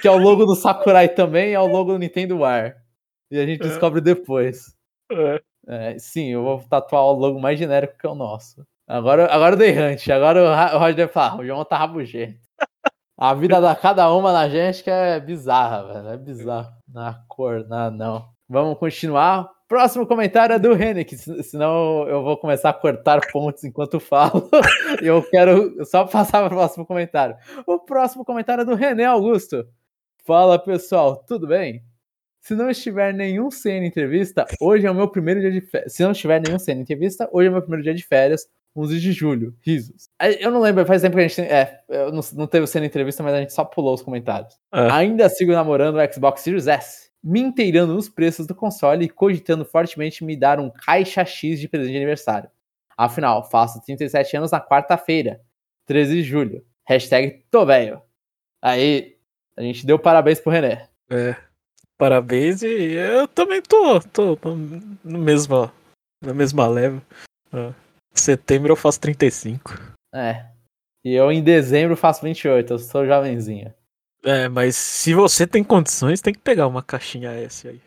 Que é o logo do Sakurai também, é o logo do Nintendo War. E a gente é. descobre depois. É. É, sim, eu vou tatuar o logo mais genérico que é o nosso. Agora, agora eu dei hunt. Agora o Roger deve falar, o João tá rabugento. A vida da cada uma na gente que é bizarra, velho. É bizarro. Na cor, na não. Vamos continuar. Próximo comentário é do Henrique, senão eu vou começar a cortar pontos enquanto falo. e eu quero só passar para o próximo comentário. O próximo comentário é do René Augusto. Fala pessoal, tudo bem? Se não estiver nenhum CN entrevista, hoje é o meu primeiro dia de férias. Se não estiver nenhum CN entrevista, hoje é o meu primeiro dia de férias, 11 de julho. Risos. Eu não lembro, faz tempo que a gente. É, não, não teve CN entrevista, mas a gente só pulou os comentários. É. Ainda sigo namorando o Xbox Series S, me inteirando nos preços do console e cogitando fortemente me dar um caixa X de presente de aniversário. Afinal, faço 37 anos na quarta-feira, 13 de julho. Hashtag tô velho. Aí, a gente deu parabéns pro René. É. Parabéns e eu também tô, tô no mesmo, na mesma leva. Ah, setembro eu faço 35. É. E eu em dezembro faço 28, eu sou jovenzinho. É, mas se você tem condições, tem que pegar uma caixinha S aí.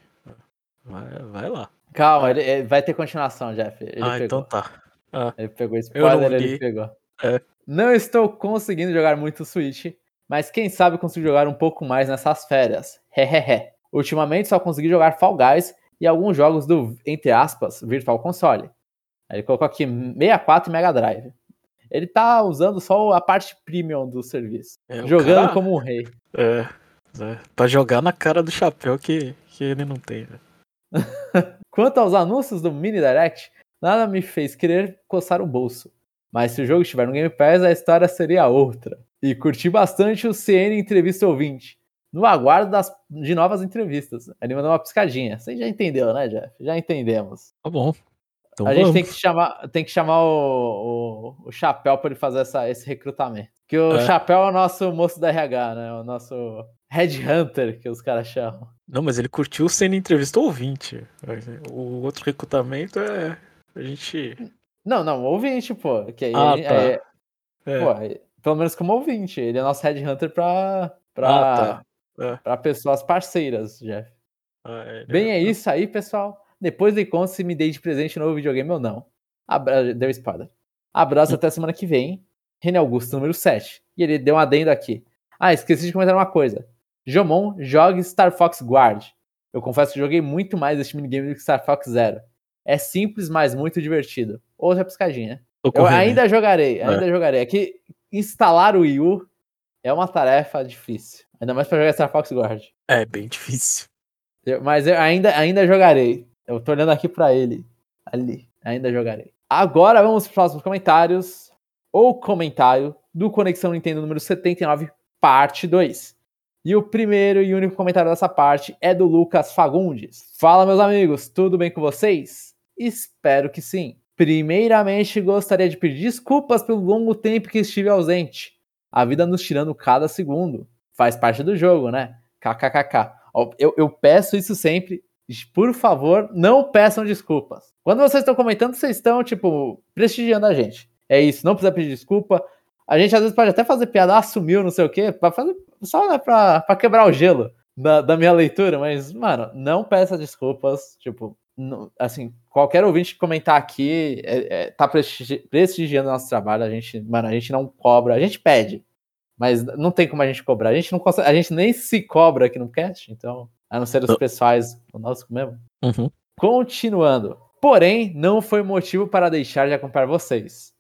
Vai, vai lá. Calma, ele, ele vai ter continuação, Jeff. Ele ah, então pegou. então tá. Ah, ele pegou spoiler, ele pegou. É. Não estou conseguindo jogar muito Switch, mas quem sabe consigo jogar um pouco mais nessas férias. Hehehe. Ultimamente só consegui jogar Fall Guys e alguns jogos do, entre aspas, Virtual Console. Ele colocou aqui 64 e Mega Drive. Ele tá usando só a parte premium do serviço. É, jogando cara... como um rei. É, é, pra jogar na cara do chapéu que, que ele não tem. Quanto aos anúncios do Mini Direct, nada me fez querer coçar o bolso. Mas se o jogo estiver no Game Pass, a história seria outra. E curti bastante o CN Entrevista Ouvinte no aguardo das, de novas entrevistas. Ele mandou uma piscadinha. Você já entendeu, né, Jeff? Já entendemos. Tá bom. Então a vamos. gente tem que chamar, tem que chamar o, o, o Chapéu para ele fazer essa, esse recrutamento. Que o é. Chapéu é o nosso moço da RH, né? O nosso headhunter, que os caras chamam. Não, mas ele curtiu sendo entrevista ouvinte. O outro recrutamento é a gente. Não, não, ouvinte, pô. Que aí, ah, tá. é, é. Pô, pelo menos como ouvinte. Ele é nosso headhunter pra, pra ah, tá. É. Para pessoas parceiras, Jeff. Ah, é, Bem, é isso aí, pessoal. Depois de conta se me dei de presente novo videogame ou não. Abra... Deu spoiler. Abraço até semana que vem. René Augusto, número 7. E ele deu um adendo aqui. Ah, esqueci de comentar uma coisa. Jomon, jogue Star Fox Guard. Eu confesso que joguei muito mais este minigame do que Star Fox Zero. É simples, mas muito divertido. Outra piscadinha. Eu ainda jogarei, ainda é. jogarei. É que instalar o Wii U é uma tarefa difícil. Ainda mais pra jogar Star Fox Guard. É, bem difícil. Eu, mas eu ainda, ainda jogarei. Eu tô olhando aqui pra ele. Ali. Ainda jogarei. Agora vamos pros próximos comentários. O comentário do Conexão Nintendo número 79, parte 2. E o primeiro e único comentário dessa parte é do Lucas Fagundes. Fala, meus amigos, tudo bem com vocês? Espero que sim. Primeiramente, gostaria de pedir desculpas pelo longo tempo que estive ausente. A vida nos tirando cada segundo faz parte do jogo, né? KKKK. Eu, eu peço isso sempre. Por favor, não peçam desculpas. Quando vocês estão comentando, vocês estão, tipo, prestigiando a gente. É isso, não precisa pedir desculpa. A gente às vezes pode até fazer piada, assumiu, ah, não sei o quê, pra fazer, só né, pra, pra quebrar o gelo da, da minha leitura, mas, mano, não peça desculpas. Tipo, não, assim, qualquer ouvinte que comentar aqui é, é, tá prestigi prestigiando nosso trabalho. A gente, mano, a gente não cobra, a gente pede. Mas não tem como a gente cobrar. A gente não consegue, a gente nem se cobra aqui no cast, então, a não ser os pessoais, o nosso mesmo. Uhum. Continuando. Porém, não foi motivo para deixar de acompanhar vocês.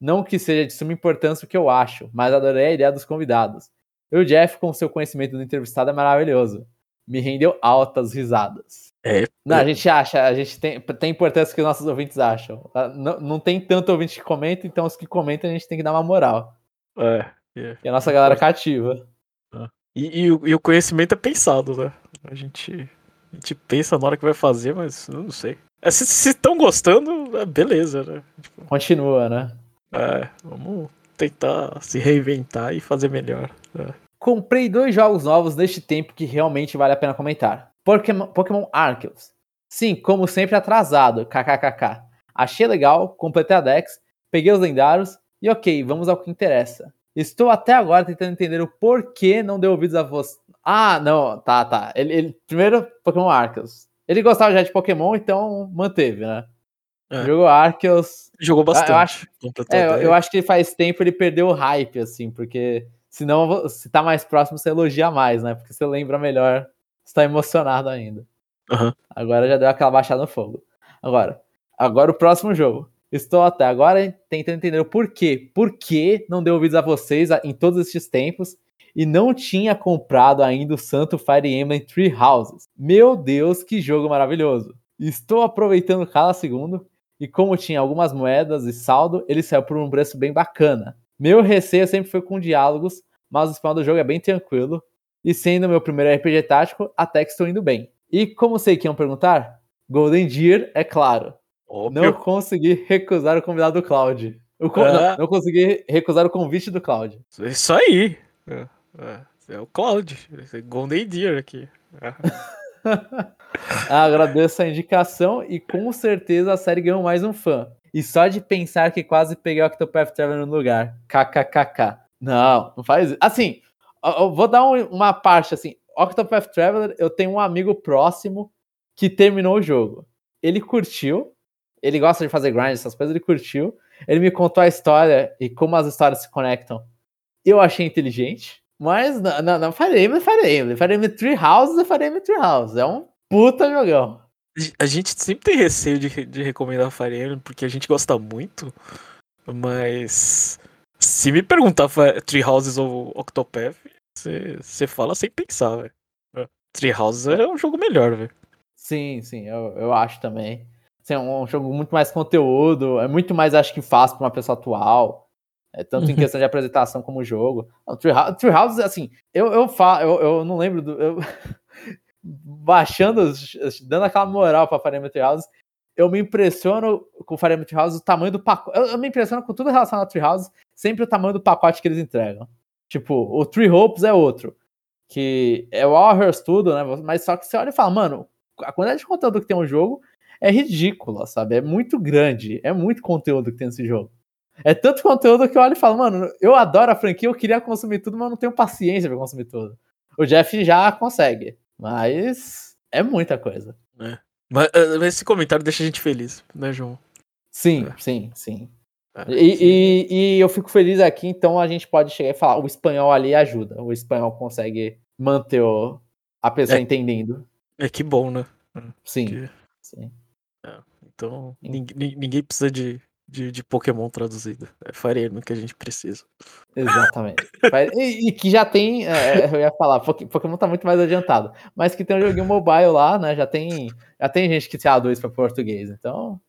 Não que seja de suma importância o que eu acho, mas adorei a ideia dos convidados. E o Jeff, com seu conhecimento do entrevistado, é maravilhoso. me rendeu altas risadas. É. Não, a gente acha, a gente tem, tem importância que os nossos ouvintes acham. Ah, não, não tem tanto ouvinte que comenta, então os que comentam a gente tem que dar uma moral. É. é. E a nossa galera cativa. Ah. E, e, e, o conhecimento é pensado, né? A gente, a gente pensa na hora que vai fazer, mas não sei. É, se estão gostando, é beleza, né? Tipo, Continua, né? É, vamos tentar se reinventar e fazer melhor. É. Comprei dois jogos novos neste tempo que realmente vale a pena comentar. Pokémon, Pokémon Arceus. Sim, como sempre atrasado, kkkk. Achei legal, completei a Dex, peguei os lendários e ok, vamos ao que interessa. Estou até agora tentando entender o porquê não deu ouvidos a você. Ah, não, tá, tá. Ele, ele, primeiro, Pokémon Arceus. Ele gostava já de Pokémon, então manteve, né? É. Jogou Arceus. Jogou bastante. Eu acho, é, eu acho que faz tempo ele perdeu o hype, assim, porque senão, se tá mais próximo, você elogia mais, né? Porque você lembra melhor, você tá emocionado ainda. Uhum. Agora já deu aquela baixada no fogo. Agora, agora o próximo jogo. Estou até agora tentando entender o porquê. Por que não deu ouvidos a vocês em todos esses tempos e não tinha comprado ainda o santo Fire Emblem Three Houses. Meu Deus, que jogo maravilhoso! Estou aproveitando cada segundo e como tinha algumas moedas e saldo, ele saiu por um preço bem bacana. Meu receio sempre foi com diálogos, mas o final do jogo é bem tranquilo. E sendo meu primeiro RPG tático, até que estou indo bem. E como sei que iam perguntar? Golden Deer, é claro. Óbvio. Não consegui recusar o convidado do Cloud. Con... É. Não, não, consegui recusar o convite do Cloud. Isso aí. É, é, é o Cloud. É Golden Deer aqui. É. Agradeço a indicação e com certeza a série ganhou mais um fã. E só de pensar que quase peguei o Octopath Traveler no lugar. KKKK. Não, não faz isso. Assim, eu vou dar uma parte assim. Octopath Traveler, eu tenho um amigo próximo que terminou o jogo. Ele curtiu, ele gosta de fazer grind, essas coisas, ele curtiu. Ele me contou a história e como as histórias se conectam. Eu achei inteligente. Mas não, não, não Fire Fire Emblem. Fire Emblem Three Houses é Fire Emblem Three Houses. É um puta jogão. A gente sempre tem receio de, de recomendar Fire Emblem porque a gente gosta muito. Mas se me perguntar Three Houses ou Octopath, você fala sem pensar, velho. Tree Houses é um jogo melhor, velho. Sim, sim, eu, eu acho também. Assim, é um jogo muito mais conteúdo, é muito mais, acho que, fácil para uma pessoa atual. É, tanto em questão de apresentação como jogo. O Treehouse, assim, eu, eu, falo, eu, eu não lembro do. Eu, baixando, dando aquela moral pra Fire Emblem Treehouse, eu me impressiono com o Emblem Treehouse, o tamanho do pacote. Eu, eu, me impressiono com tudo relacionado ao Treehouse, sempre o tamanho do pacote que eles entregam. Tipo, o Tree Hopes é outro. Que é o Warriors tudo, né? Mas só que você olha e fala, mano, a quantidade de conteúdo que tem um jogo é ridícula, sabe? É muito grande. É muito conteúdo que tem nesse jogo. É tanto conteúdo que eu olho e falo, mano, eu adoro a franquia, eu queria consumir tudo, mas não tenho paciência para consumir tudo. O Jeff já consegue, mas é muita coisa. É. Mas, mas esse comentário deixa a gente feliz, né, João? Sim, é. sim, sim. É, e, sim. E, e, eu fico feliz aqui, então a gente pode chegar e falar, o espanhol ali ajuda. O espanhol consegue manter o, a pessoa é. entendendo. É que bom, né? Sim. Que... sim. É, então, ninguém, ninguém precisa de de, de Pokémon traduzido. É Fire Emblem que a gente precisa. Exatamente. e, e, que já tem, é, é, eu ia falar, Pokémon tá muito mais adiantado, mas que tem um joguinho mobile lá, né? Já tem, já tem gente que se traduz para português. Então,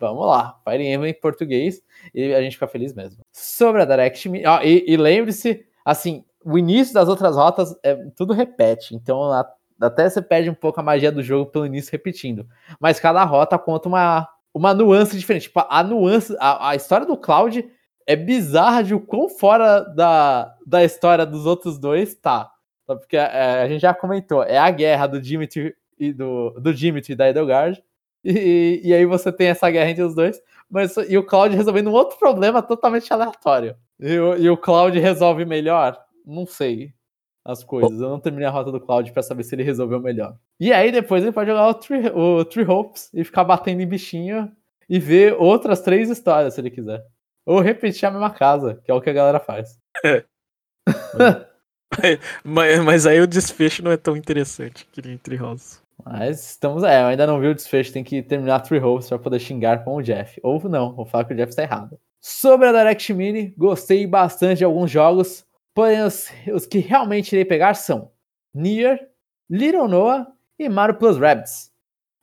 vamos lá. Fire Emblem em português e a gente fica feliz mesmo. Sobre a Direct, ó, e, e lembre-se, assim, o início das outras rotas é tudo repete, então até você perde um pouco a magia do jogo pelo início repetindo. Mas cada rota conta uma uma nuance diferente. Tipo, a nuance, a, a história do Cloud é bizarra de o quão fora da, da história dos outros dois tá. Porque é, a gente já comentou, é a guerra do Dimitri e do, do Dimitri e da Edelgard. E, e, aí você tem essa guerra entre os dois, mas e o Cloud resolvendo um outro problema totalmente aleatório. E, e o Cloud resolve melhor? Não sei as coisas. Eu não terminei a rota do Cloud para saber se ele resolveu melhor. E aí depois ele pode jogar o Tree, o Tree Hopes e ficar batendo em bichinho e ver outras três histórias se ele quiser. Ou repetir a mesma casa, que é o que a galera faz. É. mas, mas, aí o desfecho não é tão interessante que nem Tree Hopes. Mas estamos. É, eu ainda não vi o desfecho, tem que terminar Tree Hopes pra poder xingar com o Jeff. Ou não, vou falar que o Jeff está errado. Sobre a Direct Mini, gostei bastante de alguns jogos. Porém, os, os que realmente irei pegar são Nier, Little Noah e Mario Plus Rabbids.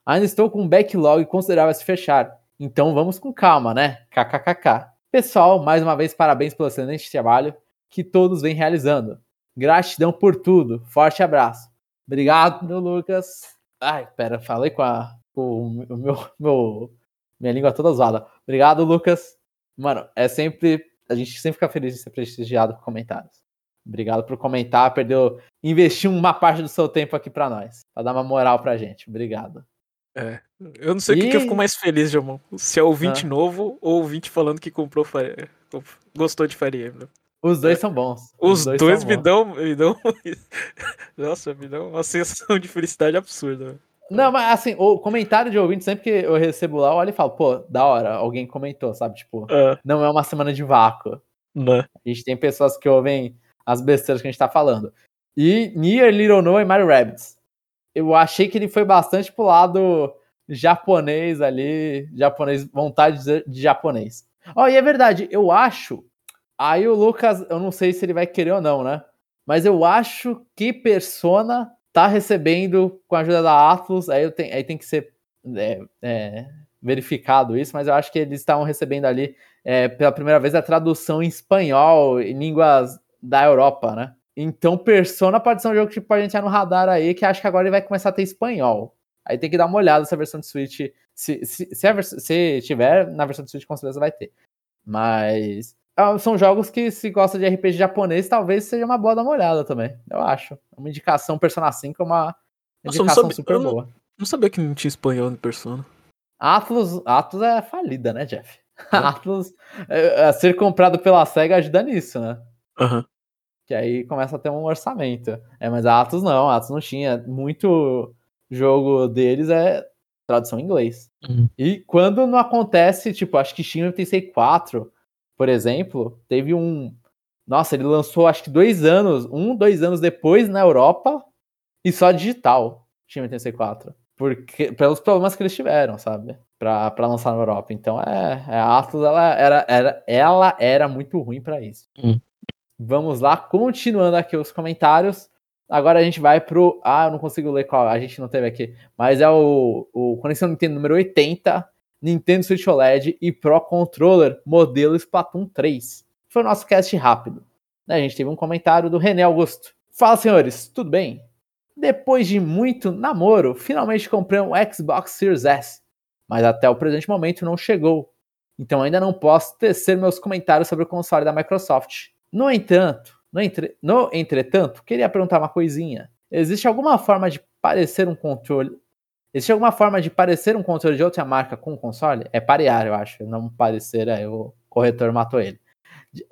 Ainda estou com um backlog considerável a se fechar, então vamos com calma, né? KKKK. Pessoal, mais uma vez parabéns pelo excelente trabalho que todos vêm realizando. Gratidão por tudo. Forte abraço. Obrigado, Lucas. Ai, pera, falei com, a, com o meu, meu. Minha língua toda zoada. Obrigado, Lucas. Mano, é sempre. A gente sempre fica feliz de ser prestigiado por comentários. Obrigado por comentar, perdeu. Investiu uma parte do seu tempo aqui para nós. Pra dar uma moral pra gente. Obrigado. É. Eu não sei o que, que eu fico mais feliz, Jamon. Se é ouvinte ah. novo ou ouvinte falando que comprou Fire... gostou de Fire Emblem. Os dois é. são bons. Os, Os dois, dois me, bons. Dão, me dão. Nossa, me dão uma sensação de felicidade absurda. Não, mas assim, o comentário de ouvinte, sempre que eu recebo lá, eu olho e falo, pô, da hora, alguém comentou, sabe? Tipo, é. não é uma semana de vácuo. Não. A gente tem pessoas que ouvem as besteiras que a gente tá falando. E Nier, Little No e Mario Rabbids. Eu achei que ele foi bastante pro lado japonês ali, japonês, vontade de, japonês. Ó, oh, e é verdade, eu acho Aí o Lucas, eu não sei se ele vai querer ou não, né? Mas eu acho que Persona tá recebendo com a ajuda da Atlas, aí, tenho, aí tem que ser é, é, verificado isso, mas eu acho que eles estavam recebendo ali é, pela primeira vez a tradução em espanhol, em línguas da Europa, né? Então Persona pode ser um jogo que pode entrar no radar aí, que acho que agora ele vai começar a ter espanhol. Aí tem que dar uma olhada se a versão de Switch, se, se, se, a, se tiver na versão de Switch, com certeza vai ter. Mas ah, são jogos que, se gosta de RPG japonês, talvez seja uma boa dar uma olhada também. Eu acho. Uma indicação Persona 5 é uma indicação Nossa, sabia, super boa. Não, não, sabia que não tinha espanhol no Persona. Atlus, Atlus é falida, né, Jeff? É. Atlus é, é, ser comprado pela SEGA ajuda nisso, né? Uhum. Que aí começa a ter um orçamento. É, mas a Atlus não, a Atlus não tinha. Muito jogo deles é tradução em inglês. Uhum. E quando não acontece, tipo, acho que Shin 4 por exemplo, teve um. Nossa, ele lançou acho que dois anos, um, dois anos depois na Europa e só digital, Time 84. Porque, pelos problemas que eles tiveram, sabe? Pra, pra lançar na Europa. Então, é, é a Atlas, ela era, era, ela era muito ruim para isso. Hum. Vamos lá, continuando aqui os comentários. Agora a gente vai pro. Ah, eu não consigo ler qual, a gente não teve aqui. Mas é o, o Conexão Nintendo número 80, Nintendo Switch OLED e Pro Controller modelo Splatoon 3. Foi o nosso cast rápido. A gente teve um comentário do René Augusto. Fala, senhores, tudo bem? Depois de muito namoro, finalmente comprei um Xbox Series S, mas até o presente momento não chegou. Então ainda não posso tecer meus comentários sobre o console da Microsoft. No entanto, no, entre... no entretanto, queria perguntar uma coisinha. Existe alguma forma de parecer um controle Existe alguma forma de parecer um controle de outra marca com o console? É parear, eu acho. Não parecer, aí o corretor matou ele.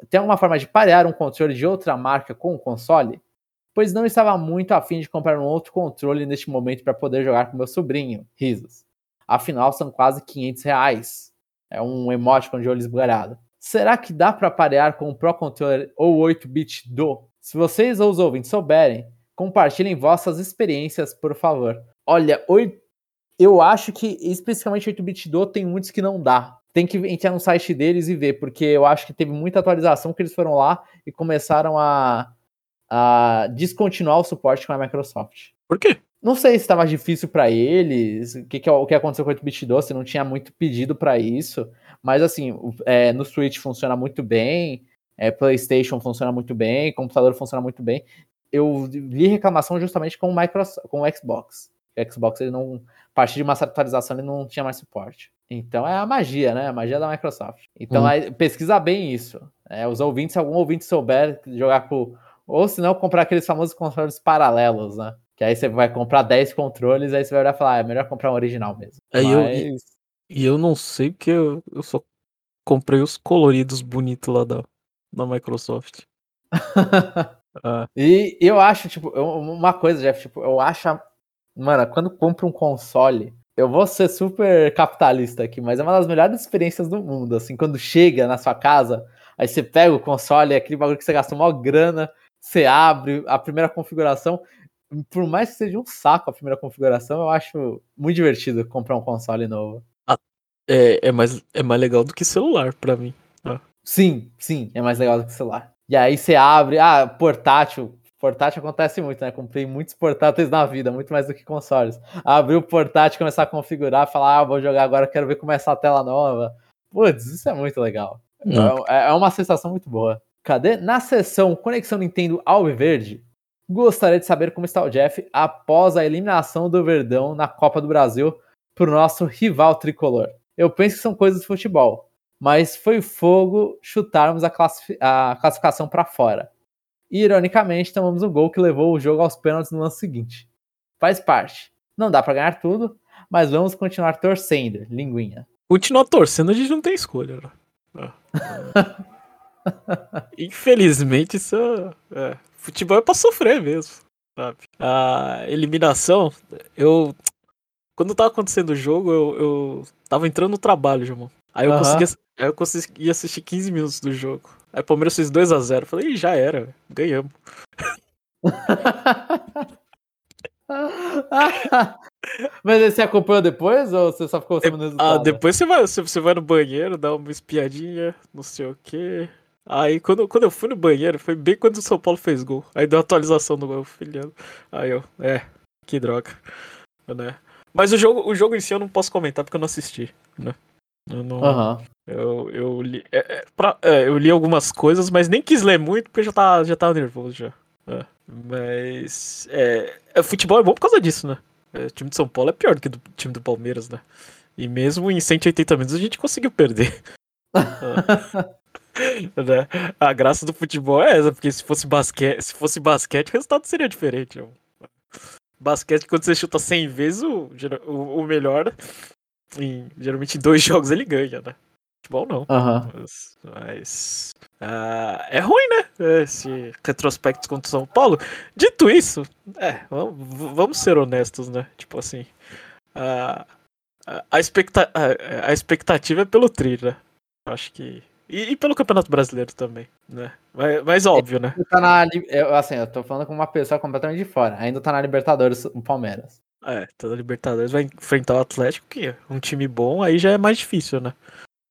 Tem alguma forma de parear um controle de outra marca com o console? Pois não estava muito afim de comprar um outro controle neste momento para poder jogar com meu sobrinho. Risos. Afinal, são quase 500 reais. É um emoticon de olho esbugalhado. Será que dá para parear com o Pro Controller ou 8-bit do? Se vocês ou os ouvintes souberem, compartilhem vossas experiências, por favor. Olha, 8 eu acho que, especificamente 8-bit do, tem muitos que não dá. Tem que entrar no site deles e ver, porque eu acho que teve muita atualização que eles foram lá e começaram a, a descontinuar o suporte com a Microsoft. Por quê? Não sei se estava difícil para eles, o que, que, o que aconteceu com o 8-bit do, se não tinha muito pedido para isso. Mas assim, é, no Switch funciona muito bem, é, PlayStation funciona muito bem, computador funciona muito bem. Eu vi reclamação justamente com o, Microsoft, com o Xbox. O Xbox ele não a partir de uma certa atualização ele não tinha mais suporte. Então é a magia, né? A magia da Microsoft. Então hum. pesquisa bem isso. É, os ouvintes, se algum ouvinte souber jogar com. Ou se não, comprar aqueles famosos controles paralelos, né? Que aí você vai comprar 10 controles, aí você vai olhar e falar, ah, é melhor comprar um original mesmo. É, Mas... eu, e, eu não sei porque eu, eu só comprei os coloridos bonitos lá da, da Microsoft. ah. E eu acho, tipo, uma coisa, Jeff, tipo, eu acho Mano, quando compro um console, eu vou ser super capitalista aqui, mas é uma das melhores experiências do mundo. Assim, quando chega na sua casa, aí você pega o console, é aquele bagulho que você gastou uma grana, você abre a primeira configuração. Por mais que seja um saco a primeira configuração, eu acho muito divertido comprar um console novo. É, é, mais, é mais legal do que celular para mim. Ah. Sim, sim, é mais legal do que celular. E aí você abre, ah, portátil, Portátil acontece muito, né? Comprei muitos portáteis na vida, muito mais do que consoles. Abrir o portátil, começar a configurar, falar, ah, vou jogar agora, quero ver como é essa tela nova. Putz, isso é muito legal. É, é uma sensação muito boa. Cadê? Na sessão Conexão Nintendo Alviverde, gostaria de saber como está o Jeff após a eliminação do Verdão na Copa do Brasil para o nosso rival tricolor. Eu penso que são coisas de futebol, mas foi fogo chutarmos a, classifi a classificação para fora. E, ironicamente, tomamos um gol que levou o jogo aos pênaltis no lance seguinte. Faz parte. Não dá para ganhar tudo, mas vamos continuar torcendo, linguinha. Continuar torcendo, a gente não tem escolha. Né? Infelizmente, isso é, futebol é pra sofrer mesmo. Sabe? A eliminação, eu. Quando tava acontecendo o jogo, eu, eu tava entrando no trabalho, João. Aí eu, uhum. consegui, aí eu consegui assistir 15 minutos do jogo. Aí o Palmeiras fez 2x0. Falei, já era, ganhamos. Mas você acompanhou depois ou você só ficou sabendo resultado? Ah, depois você vai, você vai no banheiro, dá uma espiadinha, não sei o quê. Aí quando, quando eu fui no banheiro, foi bem quando o São Paulo fez gol. Aí deu atualização do gol, filhando. Aí eu, é, que droga. Né? Mas o jogo, o jogo em si eu não posso comentar porque eu não assisti, né? Eu não. Uhum. Eu, eu, li, é, é, pra, é, eu li algumas coisas, mas nem quis ler muito porque já tava, já tava nervoso já. É, mas. É, é, futebol é bom por causa disso, né? É, o time de São Paulo é pior do que o time do Palmeiras, né? E mesmo em 180 minutos a gente conseguiu perder. né? A graça do futebol é essa, porque se fosse basquete, se fosse basquete, o resultado seria diferente. Basquete, quando você chuta 100 vezes, o, o, o melhor em, geralmente em dois jogos ele ganha, né? Futebol não. Uhum. Mas, mas uh, é ruim, né? Esse retrospecto contra o São Paulo. Dito isso, é, vamos, vamos ser honestos, né? Tipo assim. Uh, a, expecta a, a, expectativa é pelo tri, né? Acho que. E, e, pelo Campeonato Brasileiro também, né? Mas, mas óbvio, né? Tá na, eu, assim, eu tô falando com uma pessoa completamente de fora. Ainda tá na Libertadores o Palmeiras. É, toda Libertadores vai enfrentar o Atlético, que é um time bom, aí já é mais difícil, né?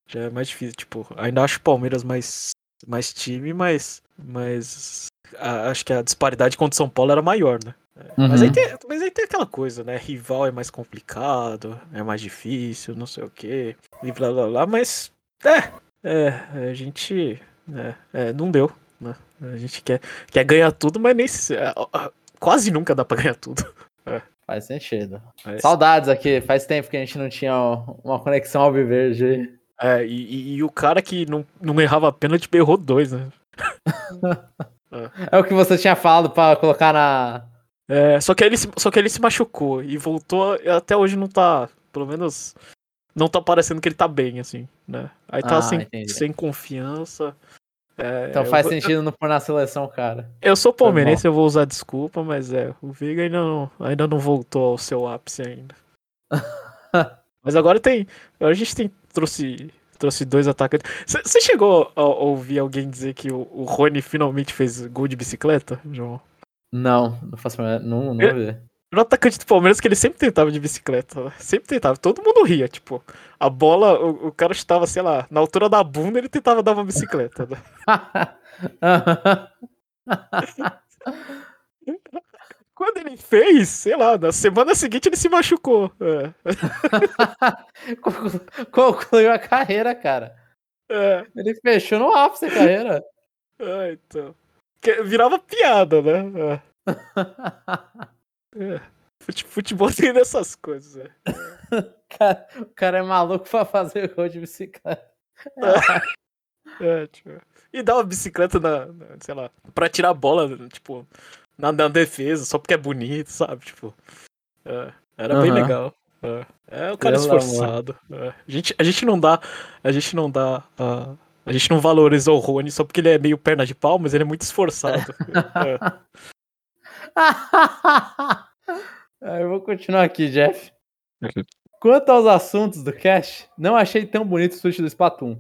Já é mais difícil, tipo, ainda acho o Palmeiras mais, mais time, mas, mas a, acho que a disparidade contra o São Paulo era maior, né? Uhum. Mas, aí uhum. tem, mas aí tem aquela coisa, né? Rival é mais complicado, é mais difícil, não sei o quê, e blá blá blá, mas é, é a gente é, é, não deu, né? A gente quer, quer ganhar tudo, mas nem é, quase nunca dá pra ganhar tudo. É. Faz sentido. Mas... Saudades aqui, faz tempo que a gente não tinha uma conexão ao verde. É, e, e, e, o cara que não, não errava a pênalti errou dois, né? é. é. o que você tinha falado pra colocar na. É, só que, ele, só que ele se machucou e voltou, até hoje não tá, pelo menos, não tá parecendo que ele tá bem, assim, né? Aí tá ah, sem, sem confiança. É, então faz eu, sentido não pôr na seleção, cara. Eu sou palmeirense, eu vou usar desculpa, mas é, o Viga ainda não, ainda não voltou ao seu ápice ainda. mas agora tem. A gente tem trouxe, trouxe dois atacantes. Você chegou a, ouvir alguém dizer que o, o Rony finalmente fez gol de bicicleta, João? Não, não faço não, não no atacante do Palmeiras que ele sempre tentava de bicicleta. Né? Sempre tentava. Todo mundo ria, tipo. A bola, o, o cara estava, sei lá, na altura da bunda, ele tentava dar uma bicicleta. Né? Quando ele fez, sei lá, na semana seguinte ele se machucou. É. Concluiu a carreira, cara. É. Ele fechou no ápice a carreira. É, então. Virava piada, né? É. É. Futebol tem dessas coisas, é. cara, o cara é maluco pra fazer gol de bicicleta. É, tipo, e dar uma bicicleta na, na, sei lá, pra tirar a bola, tipo, na, na defesa, só porque é bonito, sabe? Tipo, é, era uhum. bem legal. É, é o cara Pelo esforçado. É. A, gente, a gente não dá. A gente não dá. Uh, a gente não valoriza o Rony só porque ele é meio perna de pau, mas ele é muito esforçado. é. Eu vou continuar aqui, Jeff. Quanto aos assuntos do cast, não achei tão bonito o Switch do Splatoon.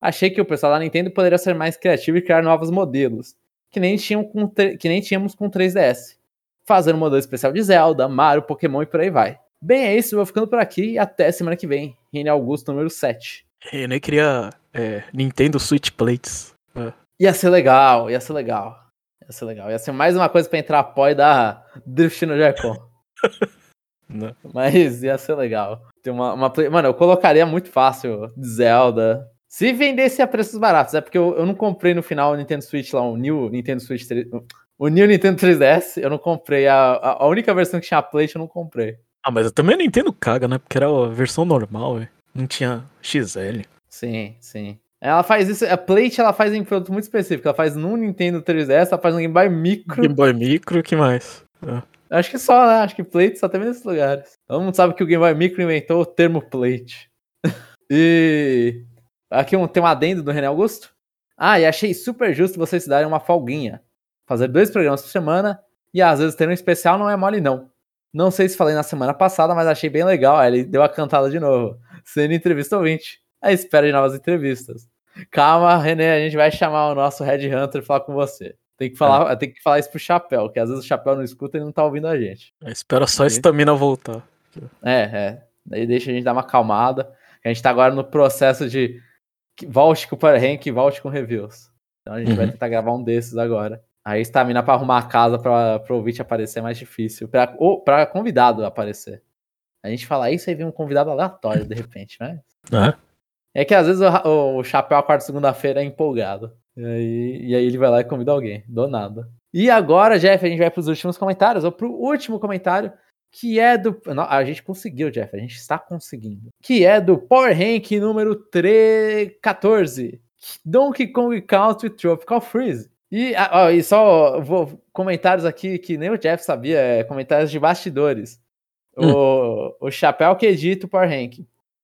Achei que o pessoal da Nintendo poderia ser mais criativo e criar novos modelos, que nem, tinham com que nem tínhamos com 3DS. Fazer um modelo especial de Zelda, Mario, Pokémon e por aí vai. Bem, é isso, eu vou ficando por aqui e até semana que vem. Rene Augusto, número 7. Eu nem queria é, Nintendo Switch Plates. É. Ia ser legal, ia ser legal. Ia ser legal. Ia ser mais uma coisa pra entrar pó e dar drift no Joy-Con. Mas ia ser legal. Tem uma, uma play... Mano, eu colocaria muito fácil Zelda. Se vendesse a preços baratos, é porque eu, eu não comprei no final o Nintendo Switch lá, o New Nintendo Switch 3... O New Nintendo 3DS, eu não comprei. A, a, única versão que tinha a Plate, eu não comprei. Ah, mas eu também não entendo caga, né? Porque era a versão normal, véio. não tinha XL. Sim, sim. Ela faz isso, a Plate ela faz em produto muito específico. Ela faz no Nintendo 3DS, ela faz no Game Boy Micro. Game Boy Micro, que mais? É. Acho que só, né? Acho que Plate só tem nesses lugares. Todo mundo sabe que o Game Boy Micro inventou o termo Plate. e aqui um, tem um adendo do René Augusto. Ah, e achei super justo vocês darem uma folguinha. Fazer dois programas por semana e às vezes ter um especial não é mole, não. Não sei se falei na semana passada, mas achei bem legal. Aí ele deu a cantada de novo. Sendo entrevista ouvinte à espera de novas entrevistas. Calma, René, a gente vai chamar o nosso Red Hunter e falar com você. Tem que falar, é. tem que falar isso pro Chapéu, que às vezes o Chapéu não escuta e não tá ouvindo a gente. Espera só a estamina voltar. É, é. Daí deixa a gente dar uma acalmada. A gente tá agora no processo de volte com o Power Rank, volte com reviews. Então a gente uhum. vai tentar gravar um desses agora. Aí estamina pra arrumar a casa pra, pro ouvinte aparecer é mais difícil. Pra, ou pra convidado aparecer. A gente fala isso e vem um convidado aleatório de repente, né? É. É que às vezes o, o Chapéu a quarta segunda-feira é empolgado. E aí, e aí ele vai lá e convida alguém, do nada. E agora, Jeff, a gente vai para os últimos comentários, ou para o último comentário, que é do. Não, a gente conseguiu, Jeff, a gente está conseguindo. Que é do Power Rank número 314. Donkey Kong Country Tropical Freeze. E, ó, e só vou, comentários aqui que nem o Jeff sabia, é, comentários de bastidores. Hum. O, o Chapéu que edita o Power Rank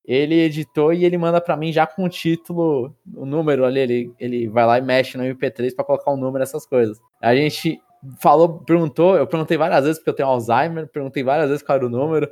ele editou e ele manda para mim já com o título, o número ali, ele, ele vai lá e mexe no MP3 para colocar o um número, essas coisas. A gente falou, perguntou, eu perguntei várias vezes porque eu tenho Alzheimer, perguntei várias vezes qual era o número.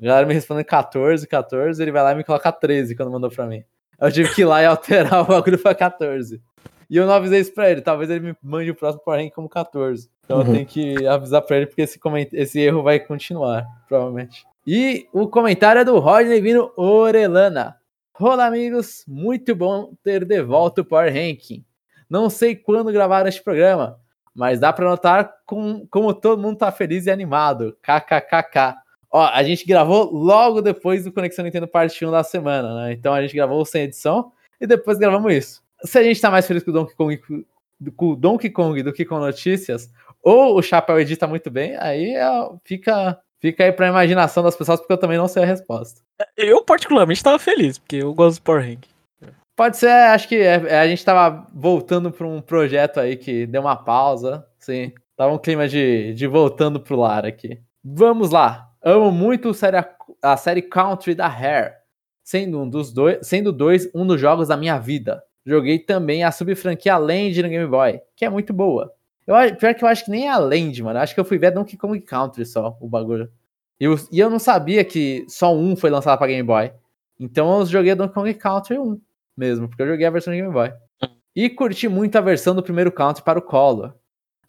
A galera me respondeu 14, 14, ele vai lá e me coloca 13 quando mandou pra mim. Eu tive que ir lá e alterar o bagulho pra 14. E eu não avisei isso pra ele, talvez ele me mande o próximo Power como 14. Então uhum. eu tenho que avisar pra ele porque esse, esse erro vai continuar, provavelmente. E o comentário é do Rodney Vino Orelana. Olá, amigos. Muito bom ter de volta o Power Ranking. Não sei quando gravar este programa, mas dá para notar com, como todo mundo tá feliz e animado. KKKK. Ó, a gente gravou logo depois do Conexão Nintendo Parte 1 da semana, né? Então a gente gravou sem edição e depois gravamos isso. Se a gente tá mais feliz com o Donkey Kong, com o Donkey Kong do que com notícias, ou o Chapéu edita muito bem, aí fica Fica aí pra imaginação das pessoas, porque eu também não sei a resposta. Eu, particularmente, tava feliz, porque eu gosto do Power Rank. Pode ser, acho que é, é, a gente tava voltando pra um projeto aí que deu uma pausa. Sim, tava um clima de, de voltando pro lar aqui. Vamos lá. Amo muito a série, a série Country da Hair, sendo um dos dois, sendo dois um dos jogos da minha vida. Joguei também a sub-franquia Land no Game Boy, que é muito boa. Eu, pior que eu acho que nem é a Land, mano. Acho que eu fui ver Donkey Kong Country só, o bagulho. Eu, e eu não sabia que só um foi lançado pra Game Boy. Então eu joguei Donkey Kong Country 1 mesmo, porque eu joguei a versão de Game Boy. E curti muito a versão do primeiro Country para o Color.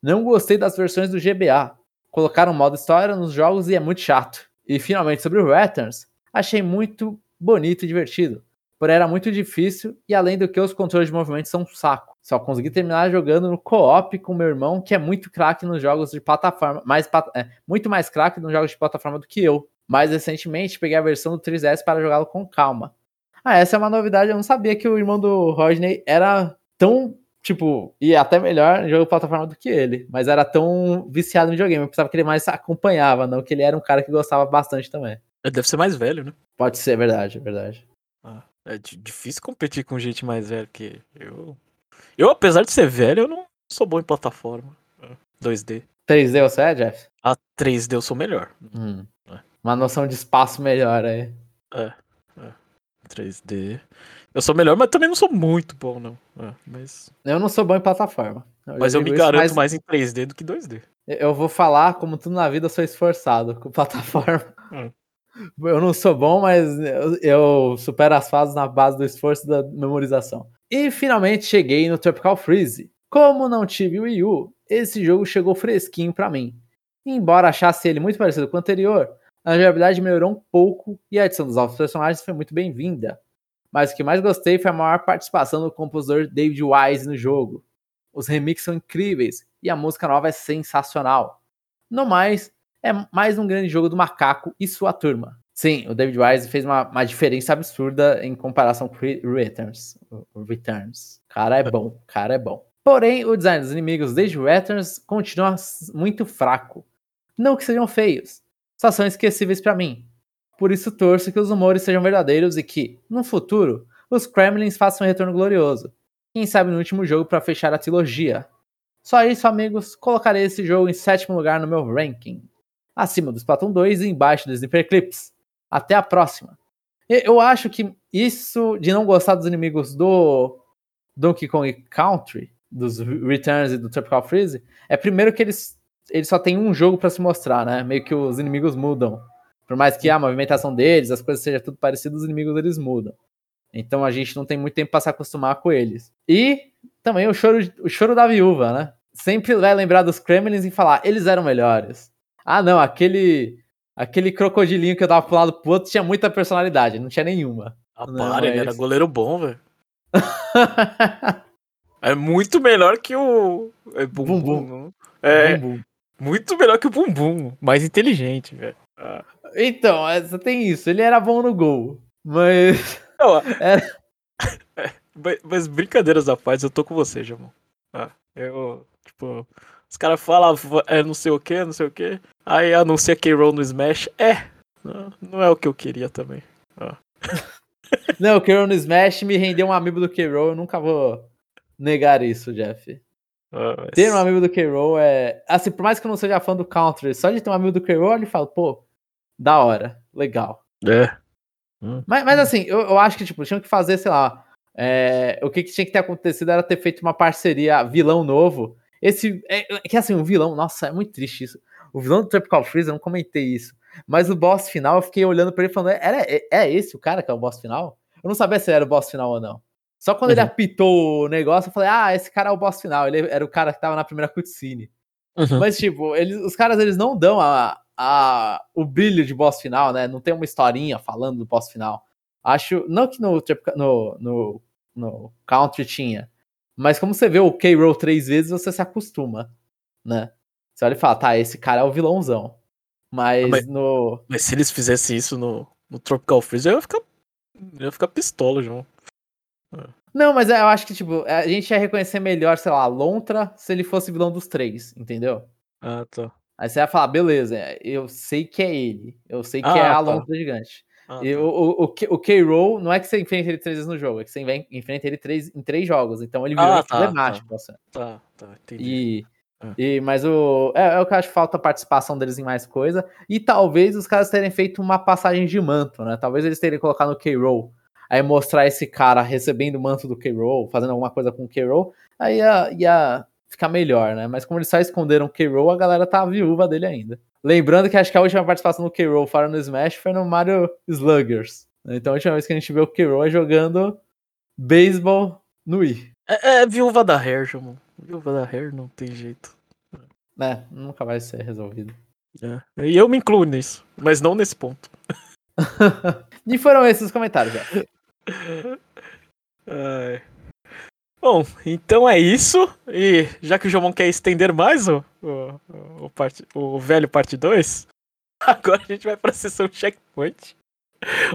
Não gostei das versões do GBA. Colocaram modo história nos jogos e é muito chato. E finalmente sobre o Returns, achei muito bonito e divertido. Porém era muito difícil e além do que os controles de movimento são um saco. Só consegui terminar jogando no co-op com meu irmão, que é muito craque nos jogos de plataforma, mais, é, muito mais craque nos jogos de plataforma do que eu. Mais recentemente, peguei a versão do 3DS para jogá-lo com calma. Ah, essa é uma novidade, eu não sabia que o irmão do Rodney era tão, tipo, e até melhor em jogo de plataforma do que ele, mas era tão viciado no videogame, eu pensava que ele mais acompanhava, não que ele era um cara que gostava bastante também. Ele deve ser mais velho, né? Pode ser, é verdade, é verdade. Ah, é difícil competir com gente mais velha que eu. Eu, apesar de ser velho, eu não sou bom em plataforma. 2D. 3D você é, Jeff? A 3D eu sou melhor. Hum. É. Uma noção de espaço melhor aí. É, é. 3D. Eu sou melhor, mas também não sou muito bom, não. É, mas... Eu não sou bom em plataforma. Eu mas eu me garanto mais... mais... em 3D do que 2D. Eu vou falar, como tudo na vida, eu sou esforçado com plataforma. Hum. Eu não sou bom, mas eu, eu supero as fases na base do esforço da memorização. E finalmente cheguei no Tropical Freeze. Como não tive o Wii U, esse jogo chegou fresquinho para mim. Embora achasse ele muito parecido com o anterior, a jogabilidade melhorou um pouco e a adição dos novos personagens foi muito bem-vinda. Mas o que mais gostei foi a maior participação do compositor David Wise no jogo. os remixes são incríveis e a música nova é sensacional. No mais, é mais um grande jogo do macaco e sua turma. Sim, o David Wise fez uma, uma diferença absurda em comparação com Returns. O Returns. Cara é bom, cara é bom. Porém, o design dos inimigos desde Returns continua muito fraco. Não que sejam feios, só são esquecíveis para mim. Por isso torço que os humores sejam verdadeiros e que, no futuro, os Kremlins façam um retorno glorioso. Quem sabe no último jogo para fechar a trilogia. Só isso, amigos, colocarei esse jogo em sétimo lugar no meu ranking. Acima do Splatoon 2 e embaixo do Sniper Clips. Até a próxima. Eu acho que isso de não gostar dos inimigos do Donkey Kong Country, dos Returns e do Tropical Freeze, é primeiro que eles, eles só tem um jogo para se mostrar, né? Meio que os inimigos mudam. Por mais que a movimentação deles, as coisas sejam tudo parecido, os inimigos eles mudam. Então a gente não tem muito tempo para se acostumar com eles. E também o choro, o choro da viúva, né? Sempre vai lembrar dos Kremlins e falar, eles eram melhores. Ah, não, aquele aquele crocodilinho que eu tava pro lado pro outro tinha muita personalidade, não tinha nenhuma. Ah, não, para, ele era goleiro bom, velho. é muito melhor que o. É Bumbum. Bum, é. Bum, bum. Muito melhor que o Bumbum. Mais inteligente, velho. Ah. Então, só tem isso. Ele era bom no gol. Mas. Não, era... mas, brincadeiras à parte, eu tô com você, Jamon. Ah, eu. Tipo. Os caras falam, é não sei o que, não sei o que. Aí anuncia K-Roll no Smash. É, não, não, é o que eu queria também. Ah. não, o K-Roll no Smash me rendeu um amigo do K-Roll, eu nunca vou negar isso, Jeff. Ah, mas... Ter um amigo do K-Roll é. Assim, por mais que eu não seja fã do Country, só de ter um amigo do K-Roll, ele fala, pô, da hora, legal. É. Hum. Mas, mas assim, eu, eu acho que, tipo, tinham que fazer, sei lá. É, o que, que, tinha que ter acontecido era ter feito uma parceria vilão novo. Esse. É, é, que assim, o vilão, nossa, é muito triste isso. O vilão do Tropical Freeze, eu não comentei isso. Mas o boss final, eu fiquei olhando pra ele falando: era, é, é esse o cara que é o boss final? Eu não sabia se era o boss final ou não. Só quando uhum. ele apitou o negócio, eu falei: ah, esse cara é o boss final. Ele era o cara que tava na primeira cutscene. Uhum. Mas, tipo, eles, os caras eles não dão a, a, o brilho de boss final, né? Não tem uma historinha falando do boss final. Acho. Não que no, no, no, no Country tinha. Mas como você vê o K-Roll três vezes, você se acostuma, né? Você olha e fala, tá, esse cara é o vilãozão. Mas, ah, mas no. Mas se eles fizessem isso no, no Tropical Freeze, eu ia ficar. Eu ia ficar pistola, João. É. Não, mas eu acho que, tipo, a gente ia reconhecer melhor, sei lá, a Lontra se ele fosse vilão dos três, entendeu? Ah, tá. Aí você vai falar, beleza, eu sei que é ele. Eu sei que é ah, é a tá. Lontra gigante. Ah, e tá. o, o, o K-Roll não é que você enfrenta ele três vezes no jogo, é que você enfrenta ele três, em três jogos. Então ele virou ah, tá, emblemático. Tá, tá, tá, entendi. E, é. e, mas o, é, é, o que eu acho que falta a participação deles em mais coisa. E talvez os caras terem feito uma passagem de manto, né? Talvez eles terem colocado no K-Roll. Aí mostrar esse cara recebendo o manto do K-Roll, fazendo alguma coisa com o K-Roll. Aí ia, ia ficar melhor, né? Mas como eles só esconderam o K-Roll, a galera tá viúva dele ainda. Lembrando que acho que a última participação do K-Roll fora no Smash foi no Mario Sluggers. Então a última vez que a gente viu o K-Roll é jogando beisebol no Wii. É, é viúva da Hair, João. Viúva da Hair não tem jeito. É, nunca vai ser resolvido. É. E eu me incluo nisso, mas não nesse ponto. e foram esses os comentários, já. Ai. Bom, então é isso. E já que o Jomon quer estender mais o, o, o, part, o velho parte 2, agora a gente vai para a sessão checkpoint,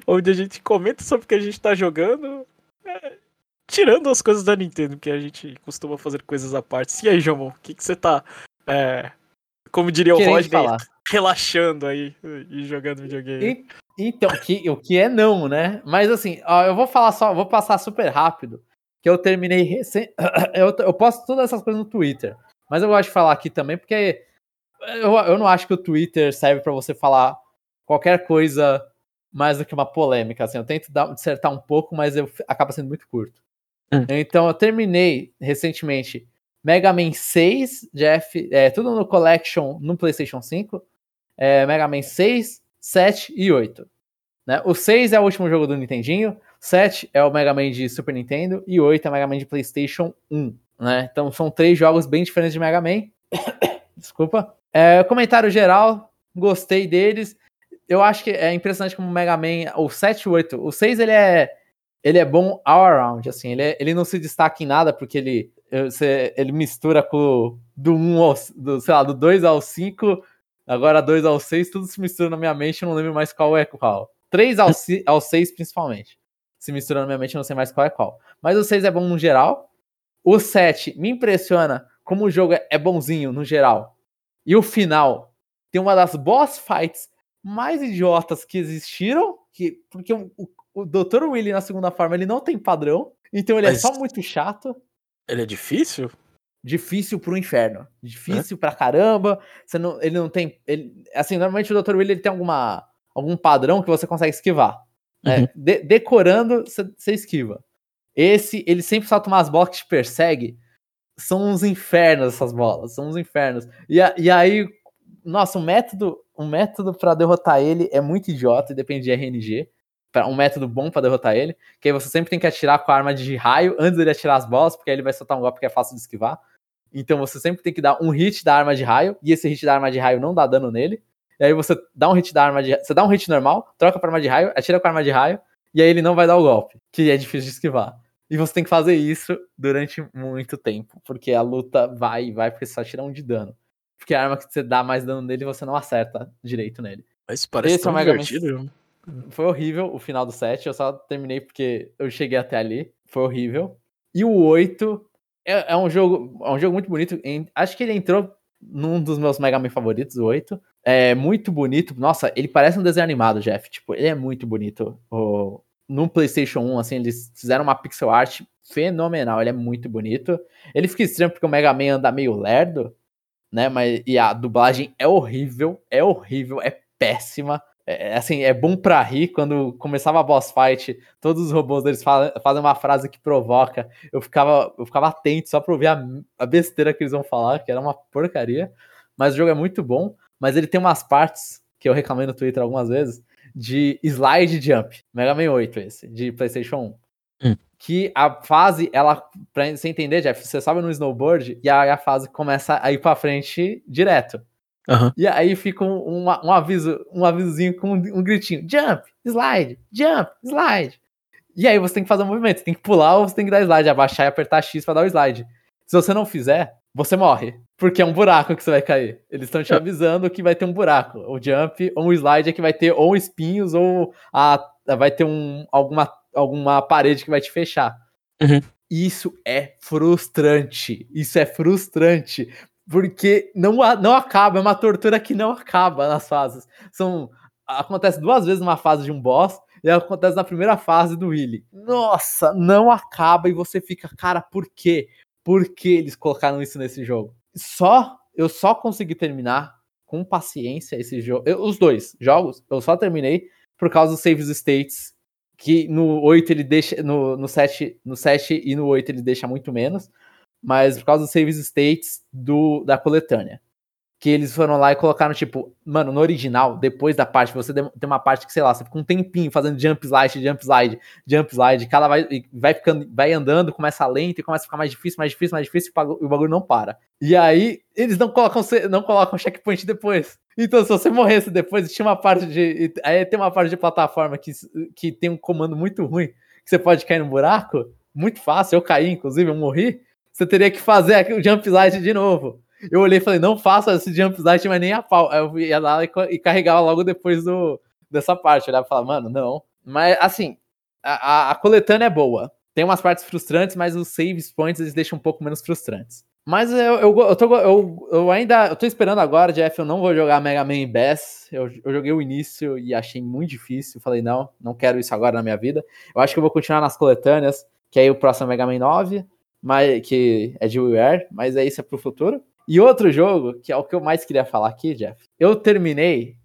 onde a gente comenta sobre o que a gente está jogando, é, tirando as coisas da Nintendo, que a gente costuma fazer coisas à parte. E aí, Jomon, o que, que você tá, é, como diria o Roger, relaxando aí e jogando videogame? E, então, que, o que é não, né? Mas assim, ó, eu vou falar só, vou passar super rápido que eu terminei recém. Eu, eu posto todas essas coisas no Twitter. Mas eu gosto de falar aqui também, porque eu, eu não acho que o Twitter serve para você falar qualquer coisa mais do que uma polêmica. Assim, eu tento dar, dissertar um pouco, mas eu, acaba sendo muito curto. Hum. Então eu terminei recentemente Mega Man 6, Jeff, é, tudo no Collection no PlayStation 5. É, Mega Man 6, 7 e 8. Né? O 6 é o último jogo do Nintendinho. 7 é o Mega Man de Super Nintendo e 8 é o Mega Man de PlayStation 1, né? Então são três jogos bem diferentes de Mega Man. Desculpa. É, comentário geral, gostei deles. Eu acho que é impressionante como o Mega Man, o 7 e 8, o 6 ele é ele é bom all around, assim, ele, é, ele não se destaca em nada porque ele ele mistura com do 1 ao, do, sei lá, do 2 ao 5, agora 2 ao 6, tudo se mistura na minha mente, eu não lembro mais qual é qual. 3 ao, ao 6, principalmente. Se mistura na minha mente, eu não sei mais qual é qual. Mas o 6 é bom no geral. O 7 me impressiona como o jogo é bonzinho no geral. E o final tem uma das boss fights mais idiotas que existiram, que, porque o, o, o Dr. Willy na segunda forma ele não tem padrão, então ele é Mas é só muito chato. Ele é difícil? Difícil pro inferno. Difícil é? pra caramba. Você não, ele não tem. Ele, assim, normalmente o Dr. Willy ele tem alguma, algum padrão que você consegue esquivar. Né? Uhum. De, decorando, você esquiva. Esse, ele sempre solta umas bolas que te persegue. São uns infernos essas bolas. São uns infernos. E, e aí, nossa, o método, o método para derrotar ele é muito idiota e depende de RNG. Um método bom para derrotar ele, que aí você sempre tem que atirar com a arma de raio antes dele atirar as bolas, porque aí ele vai soltar um golpe que é fácil de esquivar. Então você sempre tem que dar um hit da arma de raio, e esse hit da arma de raio não dá dano nele. E aí você dá um hit da arma de Você dá um hit normal, troca pra arma de raio, atira com a arma de raio, e aí ele não vai dar o golpe, que é difícil de esquivar. E você tem que fazer isso durante muito tempo, porque a luta vai e vai, porque você só tira um de dano. Porque a arma que você dá mais dano nele, você não acerta direito nele. Mas parece Esse tão é divertido. Foi horrível o final do 7, eu só terminei porque eu cheguei até ali. Foi horrível. E o 8 é, é um jogo, é um jogo muito bonito. Acho que ele entrou num dos meus Mega Man favoritos, o 8. É muito bonito. Nossa, ele parece um desenho animado, Jeff. Tipo, ele é muito bonito. No PlayStation 1, assim, eles fizeram uma pixel art fenomenal. Ele é muito bonito. Ele fica estranho porque o Mega Man anda meio lerdo né? Mas e a dublagem é horrível, é horrível, é péssima. É, é, assim, é bom pra rir quando começava a boss fight, todos os robôs deles fazem uma frase que provoca. Eu ficava, eu ficava atento só pra ouvir a, a besteira que eles vão falar, que era uma porcaria. Mas o jogo é muito bom, mas ele tem umas partes que eu reclamei no Twitter algumas vezes de slide jump. Mega Man 8 esse, de PlayStation 1. Hum que a fase, ela, pra você entender, Jeff, você sobe no snowboard e aí a fase começa a ir pra frente direto. Uhum. E aí fica um, um, um, aviso, um avisozinho com um, um, gritinho: jump, slide, jump, slide. E aí você tem que fazer um movimento, você tem que pular ou você tem que dar slide, abaixar e apertar X para dar o slide. Se você não fizer, você morre. Porque é um buraco que você vai cair. Eles estão te avisando que vai ter um buraco. O jump ou o slide é que vai ter ou espinhos ou a, vai ter um, alguma alguma parede que vai te fechar. Uhum. Isso é frustrante. Isso é frustrante. Porque não, não acaba, é uma tortura que não acaba nas fases. São, acontece duas vezes numa fase de um boss e acontece na primeira fase do Willy. Nossa, não acaba e você fica, cara, por quê? Por que eles colocaram isso nesse jogo? Só, eu só consegui terminar com paciência esse jogo. os dois jogos, eu só terminei por causa dos saves states que no 8 ele deixa. No, no, 7, no 7 e no 8 ele deixa muito menos. Mas por causa dos saves states do, da coletânea. Que eles foram lá e colocaram, tipo, mano, no original, depois da parte, você tem uma parte que, sei lá, você fica um tempinho fazendo jump slide, jump slide, jump slide, cada vai, vai ficando, vai andando, começa lento e começa a ficar mais difícil, mais difícil, mais difícil, e o bagulho não para. E aí, eles não colocam, não colocam checkpoint depois. Então, se você morresse depois, tinha uma parte de. Aí tem uma parte de plataforma que, que tem um comando muito ruim, que você pode cair no buraco. Muito fácil, eu caí, inclusive, eu morri. Você teria que fazer o jump slide de novo. Eu olhei e falei, não faça esse jump mas nem a pau. Aí eu ia lá e, e carregava logo depois do, dessa parte. Eu olhava e falava, mano, não. Mas, assim, a, a, a coletânea é boa. Tem umas partes frustrantes, mas os save points eles deixam um pouco menos frustrantes. Mas eu, eu, eu, tô, eu, eu ainda eu tô esperando agora, Jeff. Eu não vou jogar Mega Man Bass. Eu, eu joguei o início e achei muito difícil. Falei, não, não quero isso agora na minha vida. Eu acho que eu vou continuar nas coletâneas, que aí o próximo é Mega Man 9, mas, que é de WiiWare, mas é isso é pro futuro. E outro jogo, que é o que eu mais queria falar aqui, Jeff. Eu terminei,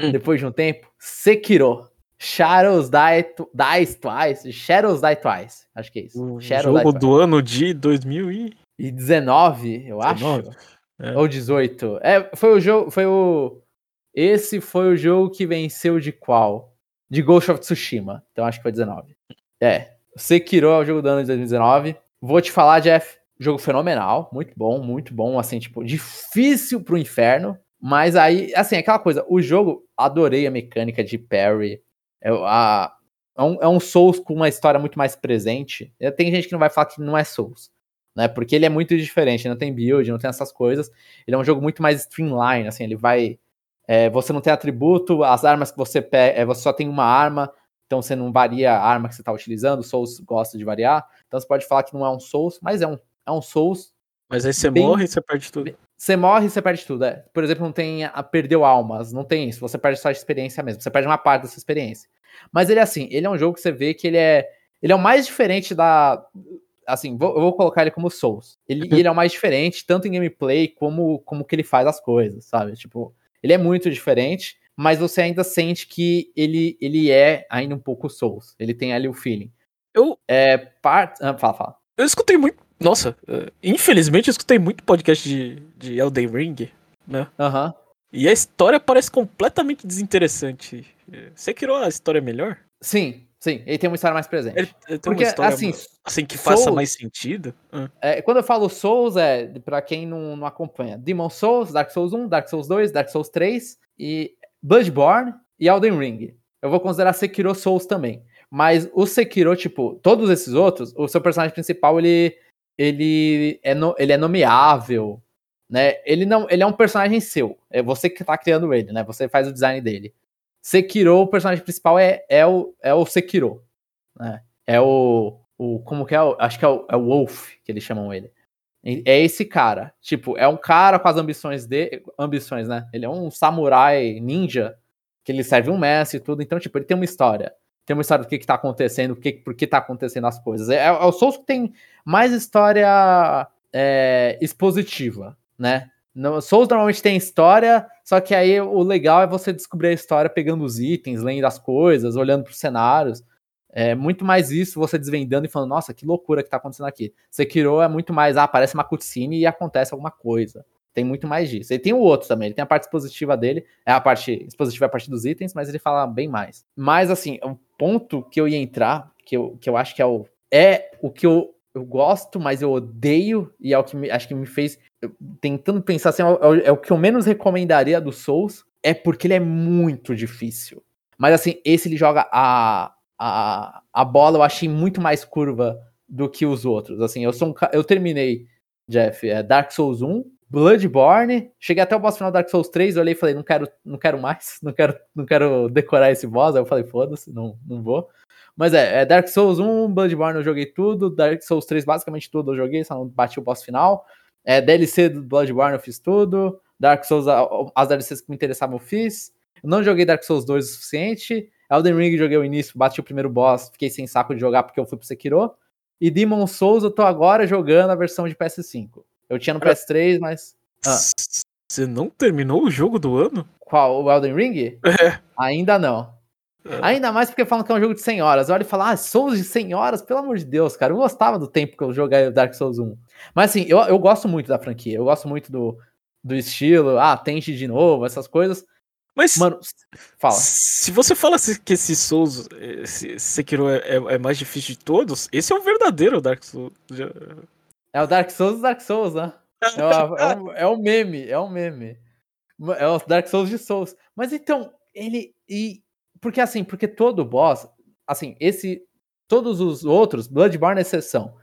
hum. depois de um tempo, Sekiro. Shadows Die, Dies Twice. Shadows Die Twice. Acho que é isso. O jogo do ano de 2000 e... E 19, eu 19? acho. É. Ou 18. É, foi o jogo. Foi o. Esse foi o jogo que venceu de qual? De Ghost of Tsushima. Então acho que foi 19. É. Sekiro é o jogo do ano de 2019. Vou te falar, Jeff. Jogo fenomenal. Muito bom, muito bom. Assim, tipo, difícil pro inferno. Mas aí, assim, aquela coisa. O jogo, adorei a mecânica de parry. É, a, é, um, é um Souls com uma história muito mais presente. Tem gente que não vai falar que não é Souls. né? Porque ele é muito diferente, não tem build, não tem essas coisas. Ele é um jogo muito mais streamline, assim, ele vai. É, você não tem atributo, as armas que você pega, é, você só tem uma arma, então você não varia a arma que você está utilizando. Souls gosta de variar, então você pode falar que não é um Souls, mas é um, é um Souls. Mas aí você bem, morre e você perde tudo. Você morre e você perde tudo. É. Por exemplo, não tem a perdeu almas, não tem isso. Você perde só a experiência mesmo. Você perde uma parte dessa experiência. Mas ele é assim, ele é um jogo que você vê que ele é ele é o mais diferente da assim, vou, eu vou colocar ele como Souls. Ele, ele é o mais diferente, tanto em gameplay como, como que ele faz as coisas, sabe? Tipo, ele é muito diferente, mas você ainda sente que ele, ele é ainda um pouco Souls. Ele tem ali o feeling. Eu. É. Part... Ah, fala, fala. Eu escutei muito. Nossa, uh, infelizmente eu escutei muito podcast de, de Elden Ring, né? Aham. Uhum. E a história parece completamente desinteressante. Você criou a história melhor? Sim, Sim, ele tem uma história mais presente. Ele, ele tem Porque, uma história assim, assim que faça Souls, mais sentido. É, quando eu falo Souls, é para quem não, não acompanha: Demon Souls, Dark Souls 1, Dark Souls 2, Dark Souls 3 e Bloodborne e Elden Ring. Eu vou considerar Sekiro Souls também. Mas o Sekiro, tipo, todos esses outros, o seu personagem principal, ele, ele, é, no, ele é nomeável, né? Ele não, ele é um personagem seu. É você que tá criando ele, né? Você faz o design dele. Sekiro, o personagem principal é, é, o, é o Sekiro. Né? É o, o. Como que é? Acho que é o, é o Wolf, que eles chamam ele. É esse cara. Tipo, é um cara com as ambições de. Ambições, né? Ele é um samurai ninja, que ele serve um mestre e tudo. Então, tipo, ele tem uma história. Tem uma história do que, que tá acontecendo, que, por que tá acontecendo as coisas. É, é o Souls que tem mais história é, expositiva, né? No, Souls normalmente tem história, só que aí o legal é você descobrir a história pegando os itens, lendo as coisas, olhando para os cenários. É muito mais isso, você desvendando e falando, nossa, que loucura que tá acontecendo aqui. Sekiro é muito mais, ah, aparece uma cutscene e acontece alguma coisa. Tem muito mais disso. Ele tem o outro também, ele tem a parte expositiva dele, é a parte expositiva é a parte dos itens, mas ele fala bem mais. Mas assim, ponto que eu ia entrar, que eu, que eu acho que é o, é o que eu, eu gosto, mas eu odeio, e é o que me, acho que me fez tentando pensar assim, é, é o que eu menos recomendaria do Souls, é porque ele é muito difícil. Mas assim, esse ele joga a, a, a bola, eu achei muito mais curva do que os outros. Assim, eu sou um, eu terminei, Jeff, é Dark Souls 1, Bloodborne, cheguei até o boss final Dark Souls 3, eu olhei e falei, não quero, não quero mais, não quero, não quero decorar esse boss. Aí eu falei, foda-se, não, não vou. Mas é, é, Dark Souls 1, Bloodborne eu joguei tudo, Dark Souls 3 basicamente tudo eu joguei, só não bati o boss final. É, DLC do Bloodborne eu fiz tudo. Dark Souls, as DLCs que me interessavam eu fiz. Eu não joguei Dark Souls 2 o suficiente. Elden Ring joguei o início, bati o primeiro boss, fiquei sem saco de jogar porque eu fui pro Sekiro. E Demon Souls eu tô agora jogando a versão de PS5. Eu tinha no PS3, mas. Ah. Você não terminou o jogo do ano? Qual? O Elden Ring? É. Ainda não. É. Ainda mais porque falam que é um jogo de 100 horas. Olha e fala, ah, Souls de 100 horas? Pelo amor de Deus, cara. Eu gostava do tempo que eu joguei Dark Souls 1. Mas assim, eu, eu gosto muito da franquia. Eu gosto muito do, do estilo. Ah, tente de novo, essas coisas. Mas, mano, fala. Se você fala que esse Souls, esse Sekiro é, é, é, mais difícil de todos, esse é o verdadeiro Dark Souls. É o Dark Souls do Dark Souls, né? É, o, é, o, é o meme, é o meme. É o Dark Souls de Souls. Mas então, ele. E porque assim, porque todo boss, assim, esse. Todos os outros, Bloodborne é exceção.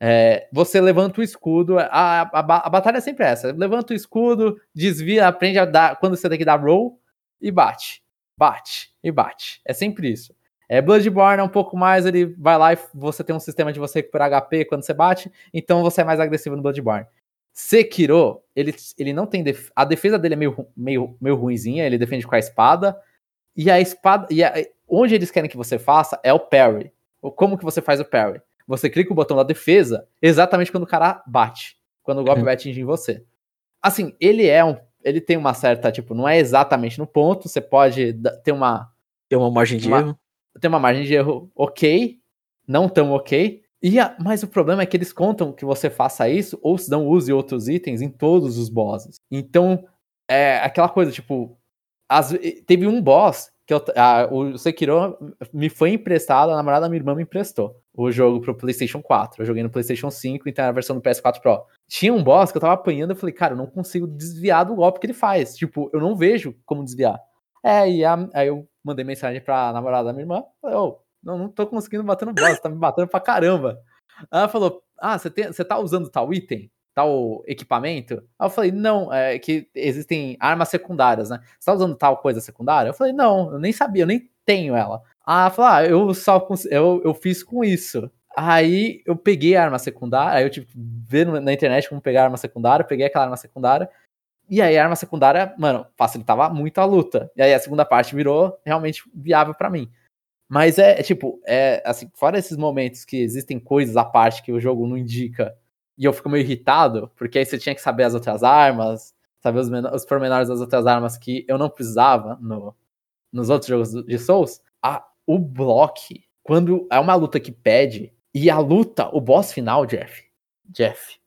É, você levanta o escudo, a, a, a, batalha é sempre essa. Levanta o escudo, desvia, aprende a dar. Quando você tem que dar roll e bate. Bate e bate. É sempre isso. É, Bloodborne é um pouco mais, ele vai lá e você tem um sistema de você recuperar HP quando você bate, então você é mais agressivo no Bloodborne. Sekiro, ele, ele não tem. Def a defesa dele é meio, meio, meio ruimzinha, ele defende com a espada. E a espada. E a, onde eles querem que você faça é o parry. Como que você faz o parry? Você clica o botão da defesa exatamente quando o cara bate. Quando o golpe uhum. vai atingir você. Assim, ele é um. Ele tem uma certa, tipo, não é exatamente no ponto. Você pode ter uma. Tem uma margem de uma, erro. Tem uma margem de erro ok. Não tão ok. E a, mas o problema é que eles contam que você faça isso, ou se não use outros itens em todos os bosses. Então, é aquela coisa, tipo, as, teve um boss que eu, a, o Sekiro me foi emprestado, a namorada da minha irmã me emprestou o jogo pro PlayStation 4. Eu joguei no PlayStation 5, então era a versão do PS4 Pro. Tinha um boss que eu tava apanhando, eu falei, cara, eu não consigo desviar do golpe que ele faz. Tipo, eu não vejo como desviar. É, e a, aí eu mandei mensagem pra namorada da minha irmã, falei, oh, não, tô conseguindo bater no boss, tá me batendo pra caramba. Ela falou, ah, você tá usando tal item? Tal equipamento? Aí eu falei, não, é que existem armas secundárias, né? Você tá usando tal coisa secundária? Eu falei, não, eu nem sabia, eu nem tenho ela. Ah, falou, ah, eu só eu, eu fiz com isso. Aí eu peguei a arma secundária, aí eu tive que ver na internet como pegar a arma secundária, peguei aquela arma secundária, e aí a arma secundária, mano, facilitava muito a luta. E aí a segunda parte virou realmente viável para mim. Mas é, é, tipo, é assim, fora esses momentos que existem coisas à parte que o jogo não indica, e eu fico meio irritado, porque aí você tinha que saber as outras armas, saber os, os pormenores das outras armas que eu não precisava no, nos outros jogos de Souls. A, o block, quando é uma luta que pede, e a luta, o boss final, Jeff, Jeff,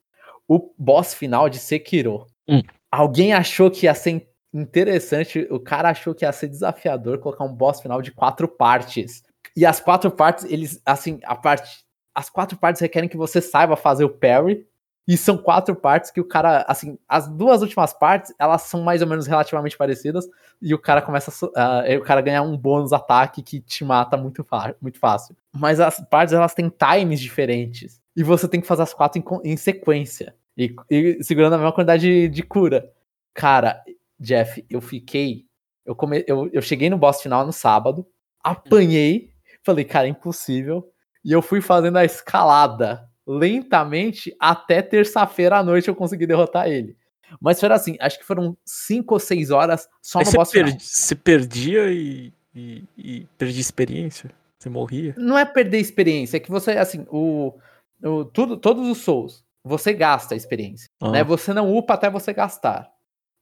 o boss final de Sekiro, hum. Alguém achou que ia ser interessante, o cara achou que ia ser desafiador colocar um boss final de quatro partes. E as quatro partes, eles, assim, a parte, as quatro partes requerem que você saiba fazer o parry, e são quatro partes que o cara, assim, as duas últimas partes, elas são mais ou menos relativamente parecidas, e o cara começa uh, o cara ganha um bônus ataque que te mata muito, muito fácil. Mas as partes, elas têm times diferentes, e você tem que fazer as quatro em, em sequência, e, e, segurando a mesma quantidade de, de, cura. Cara, Jeff, eu fiquei, eu, come, eu, eu cheguei no boss final no sábado, apanhei, falei, cara, é impossível, e eu fui fazendo a escalada lentamente até terça-feira à noite eu consegui derrotar ele. Mas foi assim, acho que foram cinco ou seis horas só no boss final. Você perdia e, e, e perdia experiência? Você morria? Não é perder experiência, é que você, assim, o, o tudo, todos os Souls, você gasta a experiência. Ah. Né? Você não upa até você gastar.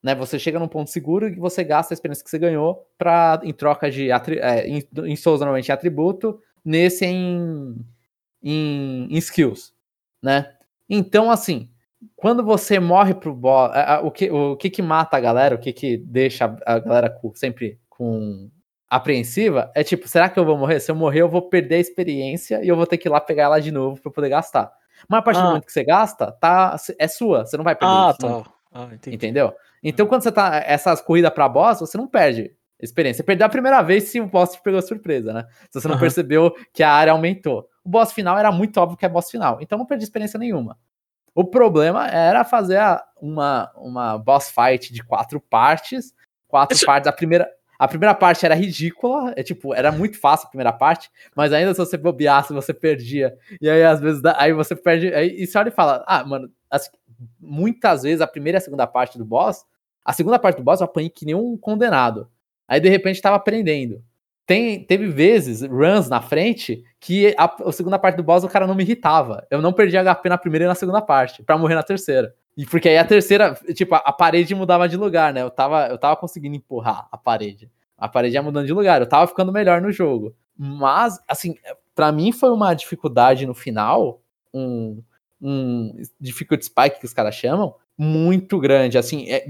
Né? Você chega num ponto seguro e você gasta a experiência que você ganhou pra, em troca de. É, em, em Souls, normalmente, atributo, nesse em, em, em skills né? Então, assim, quando você morre pro boss, o que, o que que mata a galera, o que que deixa a galera sempre com apreensiva, é tipo, será que eu vou morrer? Se eu morrer, eu vou perder a experiência e eu vou ter que ir lá pegar ela de novo para poder gastar. Mas a partir ah. do momento que você gasta, tá, é sua, você não vai perder. Ah, tá. Ah, Entendeu? Então, quando você tá essas corridas para boss, você não perde experiência. Você perdeu a primeira vez se o boss te pegou surpresa, né? Se você não uhum. percebeu que a área aumentou. O boss final era muito óbvio que é boss final, então não perdi experiência nenhuma. O problema era fazer uma, uma boss fight de quatro partes. Quatro Isso... partes. A primeira, a primeira parte era ridícula, é tipo, era muito fácil a primeira parte, mas ainda se você bobeasse, você perdia. E aí, às vezes, aí você perde. Aí, e você olha e fala, ah, mano, assim, muitas vezes a primeira e a segunda parte do boss, a segunda parte do boss eu apanhei que nem um condenado. Aí de repente tava aprendendo. Tem, teve vezes, runs na frente, que a, a, segunda parte do boss o cara não me irritava. Eu não perdi HP na primeira e na segunda parte, para morrer na terceira. E porque aí a terceira, tipo, a, parede mudava de lugar, né? Eu tava, eu tava conseguindo empurrar a parede. A parede ia mudando de lugar, eu tava ficando melhor no jogo. Mas, assim, para mim foi uma dificuldade no final, um, um difficulty spike que os caras chamam, muito grande. Assim, é,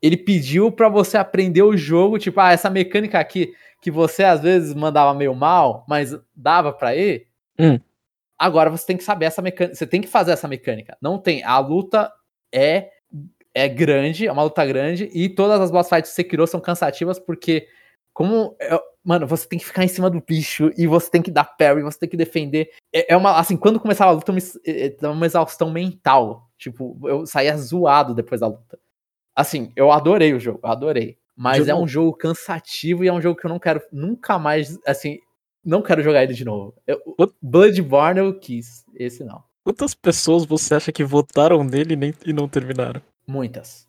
ele pediu para você aprender o jogo, tipo, ah, essa mecânica aqui que você às vezes mandava meio mal, mas dava para ir. Hum. Agora você tem que saber essa mecânica, você tem que fazer essa mecânica. Não tem, a luta é é grande, é uma luta grande e todas as boss fights que você criou são cansativas porque como é, mano, você tem que ficar em cima do bicho e você tem que dar parry, você tem que defender. É, é uma assim, quando começava a luta, é, é uma exaustão mental Tipo, eu saía zoado depois da luta. Assim, eu adorei o jogo, adorei. Mas é um jogo cansativo e é um jogo que eu não quero nunca mais, assim, não quero jogar ele de novo. Eu, Bloodborne eu quis, esse não. Quantas pessoas você acha que votaram nele e, nem, e não terminaram? Muitas.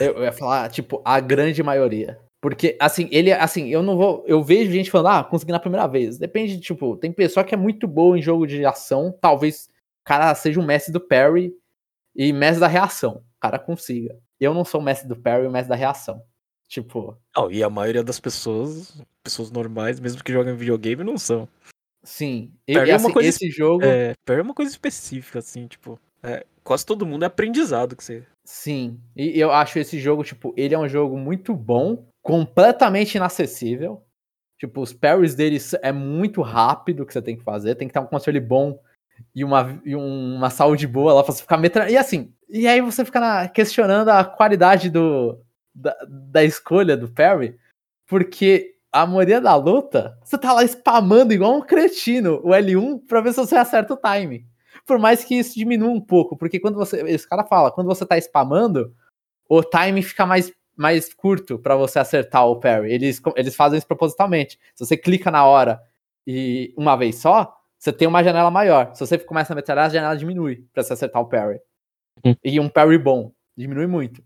Eu, eu, ia falar, tipo, a grande maioria. Porque, assim, ele, assim, eu não vou. Eu vejo gente falando, ah, consegui na primeira vez. Depende, tipo, tem pessoa que é muito boa em jogo de ação. Talvez o cara seja um mestre do parry e mestre da reação. O cara consiga. Eu não sou mestre do parry e mestre da reação. Tipo. Não, e a maioria das pessoas, pessoas normais, mesmo que jogam videogame, não são. Sim. E, parry e, assim, é uma coisa, esse jogo. É, parry é uma coisa específica, assim, tipo. É, quase todo mundo é aprendizado que você. Sim. E eu acho esse jogo, tipo, ele é um jogo muito bom, completamente inacessível. Tipo, os parries deles é muito rápido que você tem que fazer, tem que ter um controle bom e uma, e uma saúde boa lá pra você ficar metralhando. E assim, e aí você fica na, questionando a qualidade do, da, da escolha do Perry, porque a maioria da luta, você tá lá spamando igual um cretino o L1 pra ver se você acerta o time. por mais que isso diminua um pouco, porque quando você, esse cara fala, quando você tá spamando, o time fica mais, mais curto para você acertar o parry. Eles, eles fazem isso propositalmente. Se você clica na hora e uma vez só, você tem uma janela maior. Se você começa a metralhar, a janela diminui para você acertar o parry. Hum. E um parry bom diminui muito.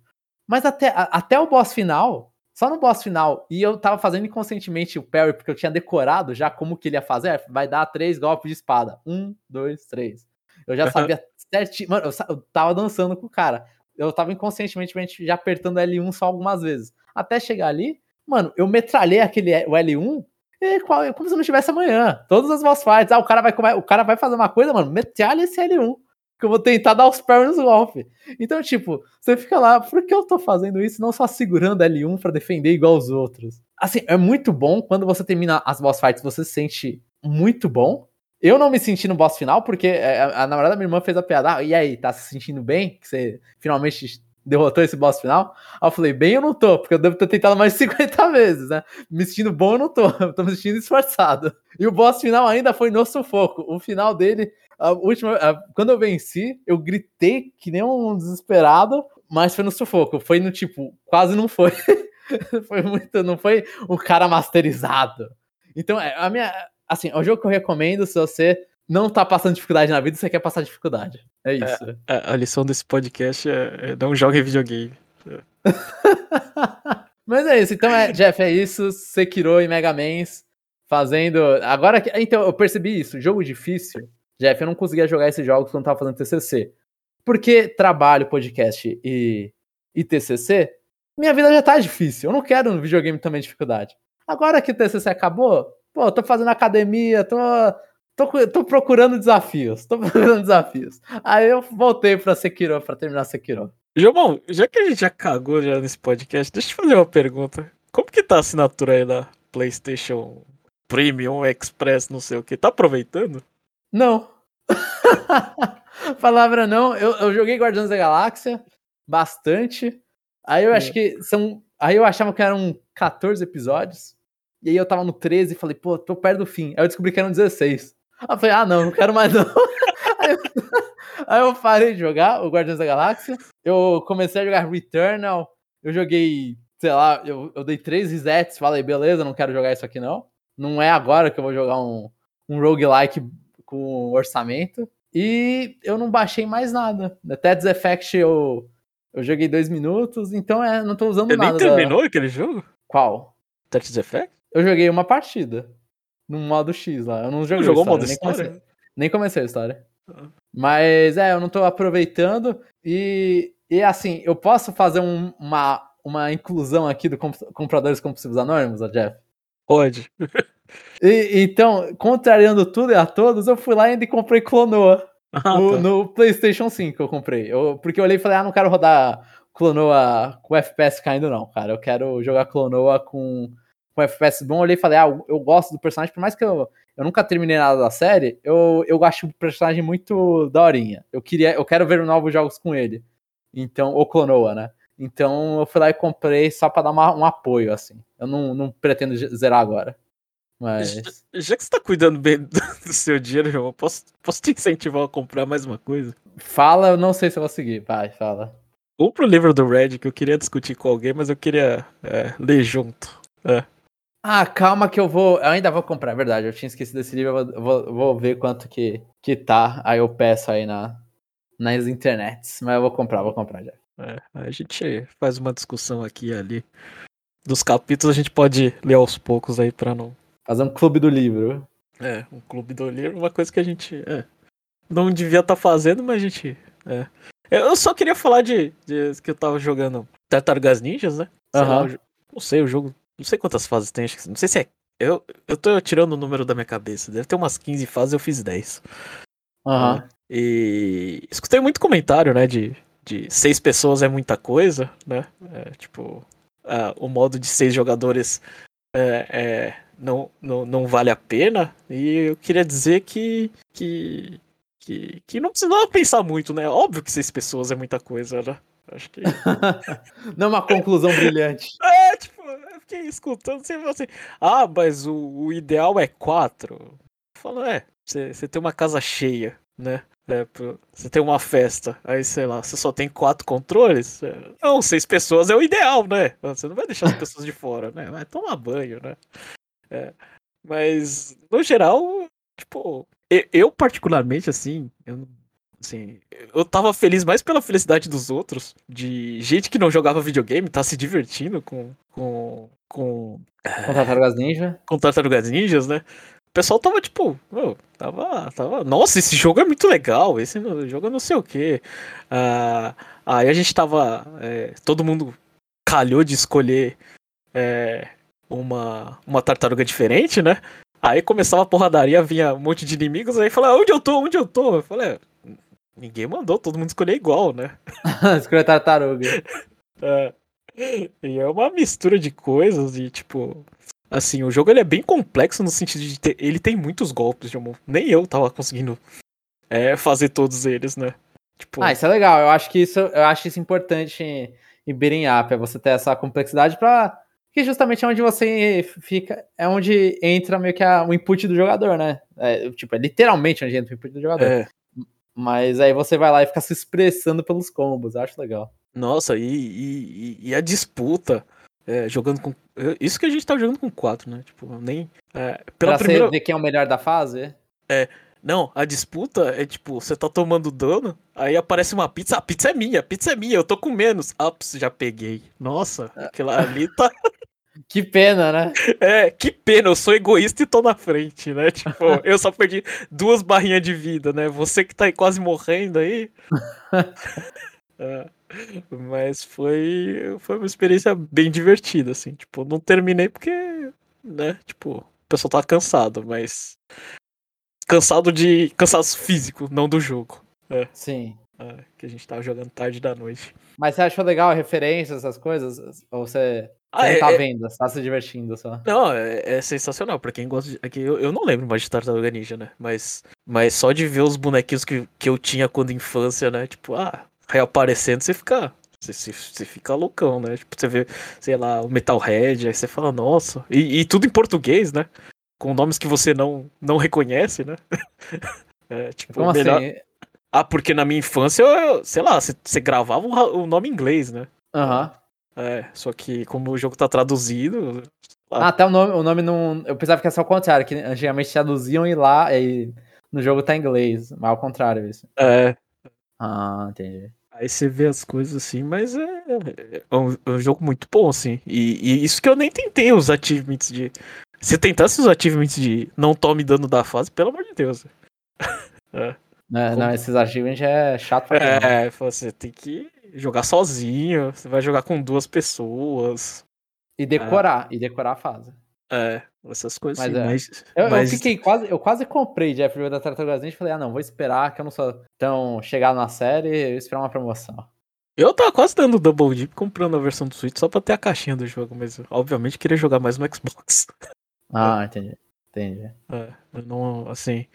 Mas até, a, até o boss final, só no boss final, e eu tava fazendo inconscientemente o parry, porque eu tinha decorado já como que ele ia fazer, é, vai dar três golpes de espada. Um, dois, três. Eu já sabia certinho. Mano, eu, eu tava dançando com o cara. Eu tava inconscientemente já apertando L1 só algumas vezes. Até chegar ali, mano, eu metralhei aquele o L1 e qual, como se não tivesse amanhã. Todas as boss fights. Ah, o cara vai, o cara vai fazer uma coisa, mano, metralha esse L1 que eu vou tentar dar os parries golpe. Então, tipo, você fica lá, por que eu tô fazendo isso? Não só segurando L1 para defender igual os outros. Assim, é muito bom quando você termina as boss fights, você se sente muito bom. Eu não me senti no boss final, porque é, a, a namorada da minha irmã fez a piada, ah, e aí, tá se sentindo bem? Que você finalmente derrotou esse boss final? Aí eu falei, bem eu não tô, porque eu devo ter tentado mais 50 vezes, né? Me sentindo bom eu não tô, eu tô me sentindo esforçado. E o boss final ainda foi no sufoco. O final dele a última, a, quando eu venci, eu gritei que nem um desesperado, mas foi no sufoco. Foi no tipo, quase não foi. foi muito, não foi um cara masterizado. Então, é, a minha, assim, é um jogo que eu recomendo se você não tá passando dificuldade na vida, você quer passar dificuldade. É, é isso. É, a lição desse podcast é, é não jogue videogame. Mas é isso, então é, Jeff, é isso. Sekiro e Mega Mans fazendo. Agora que. Então, eu percebi isso. Jogo difícil Jeff, eu não conseguia jogar esses jogos quando eu tava fazendo TCC. Porque trabalho, podcast e, e TCC, minha vida já tá difícil. Eu não quero no videogame também dificuldade. Agora que o TCC acabou, pô, tô fazendo academia, tô, tô, tô procurando desafios, tô procurando desafios. Aí eu voltei pra Sekiro, pra terminar Sekiro. João, já que a gente já cagou já nesse podcast, deixa eu fazer uma pergunta. Como que tá a assinatura aí da PlayStation Premium Express, não sei o que? Tá aproveitando? Não. Palavra não. Eu, eu joguei Guardiões da Galáxia bastante. Aí eu é. acho que são. Aí eu achava que eram 14 episódios. E aí eu tava no 13 e falei, pô, tô perto do fim. Aí eu descobri que eram 16. Aí eu falei, ah, não, não quero mais não. aí, eu, aí eu parei de jogar o Guardiões da Galáxia. Eu comecei a jogar Returnal. Eu joguei, sei lá, eu, eu dei três resets. Falei, beleza, não quero jogar isso aqui não. Não é agora que eu vou jogar um, um roguelike com orçamento. E eu não baixei mais nada. Até Effect eu, eu joguei dois minutos, então é, não tô usando Você nada. Você nem terminou da... aquele jogo? Qual? Tetris Effect? Eu joguei uma partida. No modo X lá. Eu não joguei. Você jogou modo nem história? Comecei, nem comecei a história. Ah. Mas é, eu não tô aproveitando. E, e assim, eu posso fazer um, uma, uma inclusão aqui do comp compradores compulsivos anônimos, Jeff? Pode. E, então, contrariando tudo e a todos, eu fui lá e ainda comprei Clonoa. Ah, no, tá. no, PlayStation 5 eu comprei. Eu, porque eu olhei e falei, ah, não quero rodar Clonoa com FPS caindo, não, cara. Eu quero jogar Clonoa com, com FPS bom. Eu olhei e falei, ah, eu gosto do personagem, por mais que eu, eu nunca terminei nada da série, eu, eu acho o personagem muito daorinha. Eu queria, eu quero ver novos jogos com ele. Então, ou Clonoa, né? Então eu fui lá e comprei só pra dar uma, um apoio, assim. Eu não, não pretendo zerar agora. Mas. Já, já que você tá cuidando bem do, do seu dinheiro, João, posso, posso te incentivar a comprar mais uma coisa? Fala, eu não sei se eu vou seguir. Vai, fala. Compra o livro do Red que eu queria discutir com alguém, mas eu queria é, ler junto. É. Ah, calma que eu vou. Eu ainda vou comprar, é verdade. Eu tinha esquecido desse livro, eu vou, vou, ver quanto que, que tá. Aí eu peço aí na, nas internets. Mas eu vou comprar, vou comprar já. É, a gente faz uma discussão aqui e ali. Dos capítulos a gente pode ler aos poucos aí pra não Fazer um clube do livro. É, um clube do livro, uma coisa que a gente é, não devia estar tá fazendo, mas a gente. É. Eu só queria falar de, de que eu tava jogando Tartarugas Ninjas, né? Sei uhum. lá, não sei, o jogo. Não sei quantas fases tem, acho que, não sei se é. Eu, eu tô tirando o número da minha cabeça. Deve ter umas 15 fases, eu fiz 10. Aham. Uhum. E escutei muito comentário, né? De, de seis pessoas é muita coisa, né? É, tipo, o modo de seis jogadores é, é não, não, não vale a pena. E eu queria dizer que, que, que, que não precisava pensar muito, né? Óbvio que seis pessoas é muita coisa, né? Acho que. não é uma conclusão brilhante. É, tipo, fiquei escutando sempre assim. Ah, mas o, o ideal é quatro. Fala, é, você, você tem uma casa cheia. né? É, você tem uma festa, aí sei lá, você só tem quatro controles. É, não, seis pessoas é o ideal, né? Você não vai deixar as pessoas de fora, né? Vai tomar banho, né? É, mas, no geral, tipo, eu, particularmente, assim, eu, assim, eu tava feliz mais pela felicidade dos outros, de gente que não jogava videogame, tá se divertindo com. com. Com. Com Tartarugas Ninja. Com Tartarugas Ninjas, né? pessoal tava tipo, oh, tava, tava, nossa, esse jogo é muito legal, esse jogo é não sei o que. Ah, aí a gente tava, é, todo mundo calhou de escolher é, uma, uma tartaruga diferente, né? Aí começava a porradaria, vinha um monte de inimigos, aí falava, onde eu tô, onde eu tô? Eu falei, ninguém mandou, todo mundo escolher igual, né? Escolher tartaruga. É. E é uma mistura de coisas e, tipo, Assim, o jogo ele é bem complexo no sentido de ter, ele tem muitos golpes, de amor. Nem eu tava conseguindo é, fazer todos eles, né? Tipo... Ah, isso é legal. Eu acho que isso, eu acho isso importante em, em beating up, é você ter essa complexidade para que justamente é onde você fica, é onde entra meio que a, o input do jogador, né? É, tipo, é literalmente onde entra o input do jogador. É. Mas aí você vai lá e fica se expressando pelos combos, eu acho legal. Nossa, e, e, e a disputa é, jogando com. Isso que a gente tá jogando com quatro, né? Tipo, nem. É, pela pra primeira... ver quem é o melhor da fase? É. Não, a disputa é tipo, você tá tomando dano, aí aparece uma pizza, a pizza é minha, a pizza é minha, eu tô com menos. Ah, já peguei. Nossa, aquela ali tá. Que pena, né? É, que pena, eu sou egoísta e tô na frente, né? Tipo, eu só perdi duas barrinhas de vida, né? Você que tá aí quase morrendo aí. é. Mas foi, foi uma experiência bem divertida, assim. Tipo, não terminei porque, né? Tipo, o pessoal tava cansado, mas. Cansado de. Cansaço físico, não do jogo. É. Sim. É, que a gente tava jogando tarde da noite. Mas você achou legal a referência, essas coisas? Ou você, ah, você é, tá é... vendo, você tá se divertindo só? Não, é, é sensacional. Pra quem gosta de. É que eu, eu não lembro mais de Tartaruga Ninja, né? Mas, mas só de ver os bonequinhos que, que eu tinha quando infância, né? Tipo, ah, reaparecendo, você fica. Você, você, você, fica loucão, né? Tipo, você vê, sei lá, o Metalhead, aí você fala, nossa. E, e tudo em português, né? Com nomes que você não, não reconhece, né? é, tipo, Como melhor... assim? Ah, porque na minha infância, eu, sei lá, você, você gravava o nome em inglês, né? Aham. Uhum. É, só que como o jogo tá traduzido. Ah, até o nome, o nome não. Eu pensava que era só o contrário, que antigamente traduziam e lá e no jogo tá em inglês. Mas ao contrário, isso. É. Ah, entendi. Aí você vê as coisas assim, mas é, é, um, é um, jogo muito bom, assim. E, e, isso que eu nem tentei os achievements de. Se tentasse os achievements de não tome dano da fase, pelo amor de Deus. é. Não, não, esses achievements é chato pra É, você tem que jogar sozinho, você vai jogar com duas pessoas. E decorar, e decorar a fase. É, essas coisas mas, assim, é. mas, eu, mas... eu, fiquei quase, eu quase comprei Jeff da Tartarugas Ninja e falei, ah não, vou esperar que eu não sou tão chegado na série e esperar uma promoção. Eu tava quase dando Double Deep comprando a versão do Switch só pra ter a caixinha do jogo, mas obviamente queria jogar mais no Xbox. Ah, entendi. Entendi. É, não, assim.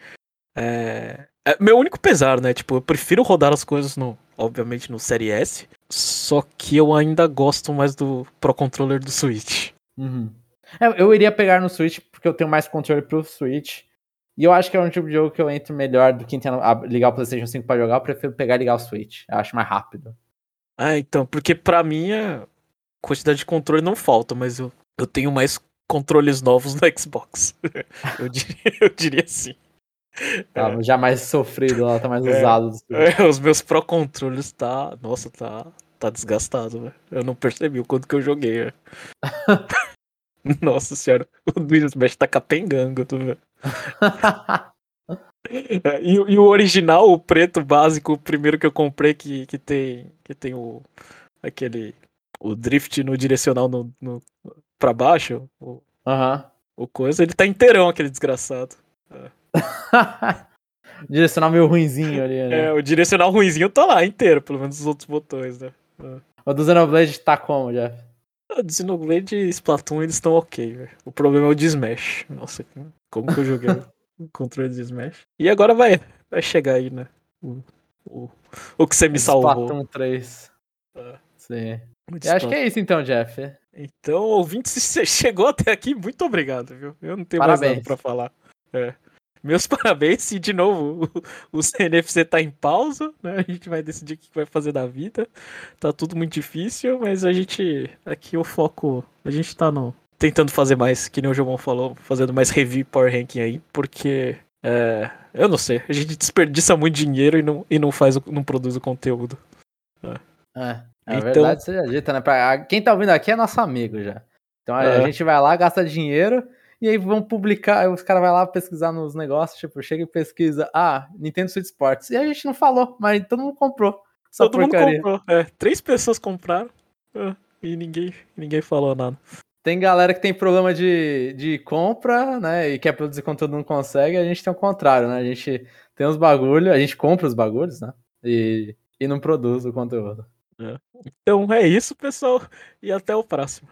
É, é, meu único pesar, né? Tipo, eu prefiro rodar as coisas no, obviamente, no Série S. Só que eu ainda gosto mais do Pro Controller do Switch. Uhum. É, eu iria pegar no Switch porque eu tenho mais controle pro Switch. E eu acho que é um tipo de jogo que eu entro melhor do que ligar o PlayStation 5 para jogar. Eu prefiro pegar e ligar o Switch. Eu acho mais rápido. Ah, então, porque para mim a quantidade de controle não falta, mas eu, eu tenho mais controles novos no Xbox. eu, diria, eu diria assim. Tá, é. já mais sofrido lá, tá mais é, usado. É, os meus Pro Controles tá. Nossa, tá. Tá desgastado, velho. Eu não percebi o quanto que eu joguei, Nossa senhora, o Luiz Smash tá capengando, tu vê. é, e, e, o original, o preto básico, o primeiro que eu comprei que, que tem que tem o aquele o drift no direcional no, no para baixo, o, uhum. o coisa, ele tá inteirão aquele desgraçado. É. direcional meio ruinzinho ali, né? É, o direcional ruinzinho tá lá inteiro, pelo menos os outros botões, né? É. O do Xenoblade tá como, já? O Xenoblade e Splatoon eles estão ok, velho. O problema é o de Smash. Nossa, como que eu joguei o controle de Smash? E agora vai, vai chegar aí, né? O, o, o que você me salvou. Splatoon 3. É. Sim. acho que é isso então, Jeff. Então, ouvinte, se você chegou até aqui, muito obrigado, viu? Eu não tenho Parabéns. mais nada pra falar. É. meus parabéns. E de novo, o, o CNFC tá em pausa, né? A gente vai decidir o que vai fazer da vida. Tá tudo muito difícil, mas a gente. Aqui o foco. A gente tá no, tentando fazer mais, que nem o João falou, fazendo mais review Power Ranking aí, porque. É, eu não sei, a gente desperdiça muito dinheiro e não, e não faz, não produz o conteúdo. É, é, é então... verdade seja dita, né? Pra, quem tá ouvindo aqui é nosso amigo já. Então a, é. a gente vai lá, gasta dinheiro e aí vão publicar, aí os caras vão lá pesquisar nos negócios, tipo, chega e pesquisa, ah, Nintendo Switch Sports. E a gente não falou, mas todo mundo comprou. Todo porcaria. mundo comprou, é. Três pessoas compraram é, e ninguém, ninguém falou nada. Tem galera que tem problema de, de compra, né, e quer produzir conteúdo não consegue, a gente tem o contrário, né, a gente tem os bagulhos, a gente compra os bagulhos, né, e, e não produz o conteúdo. É. Então é isso, pessoal, e até o próximo.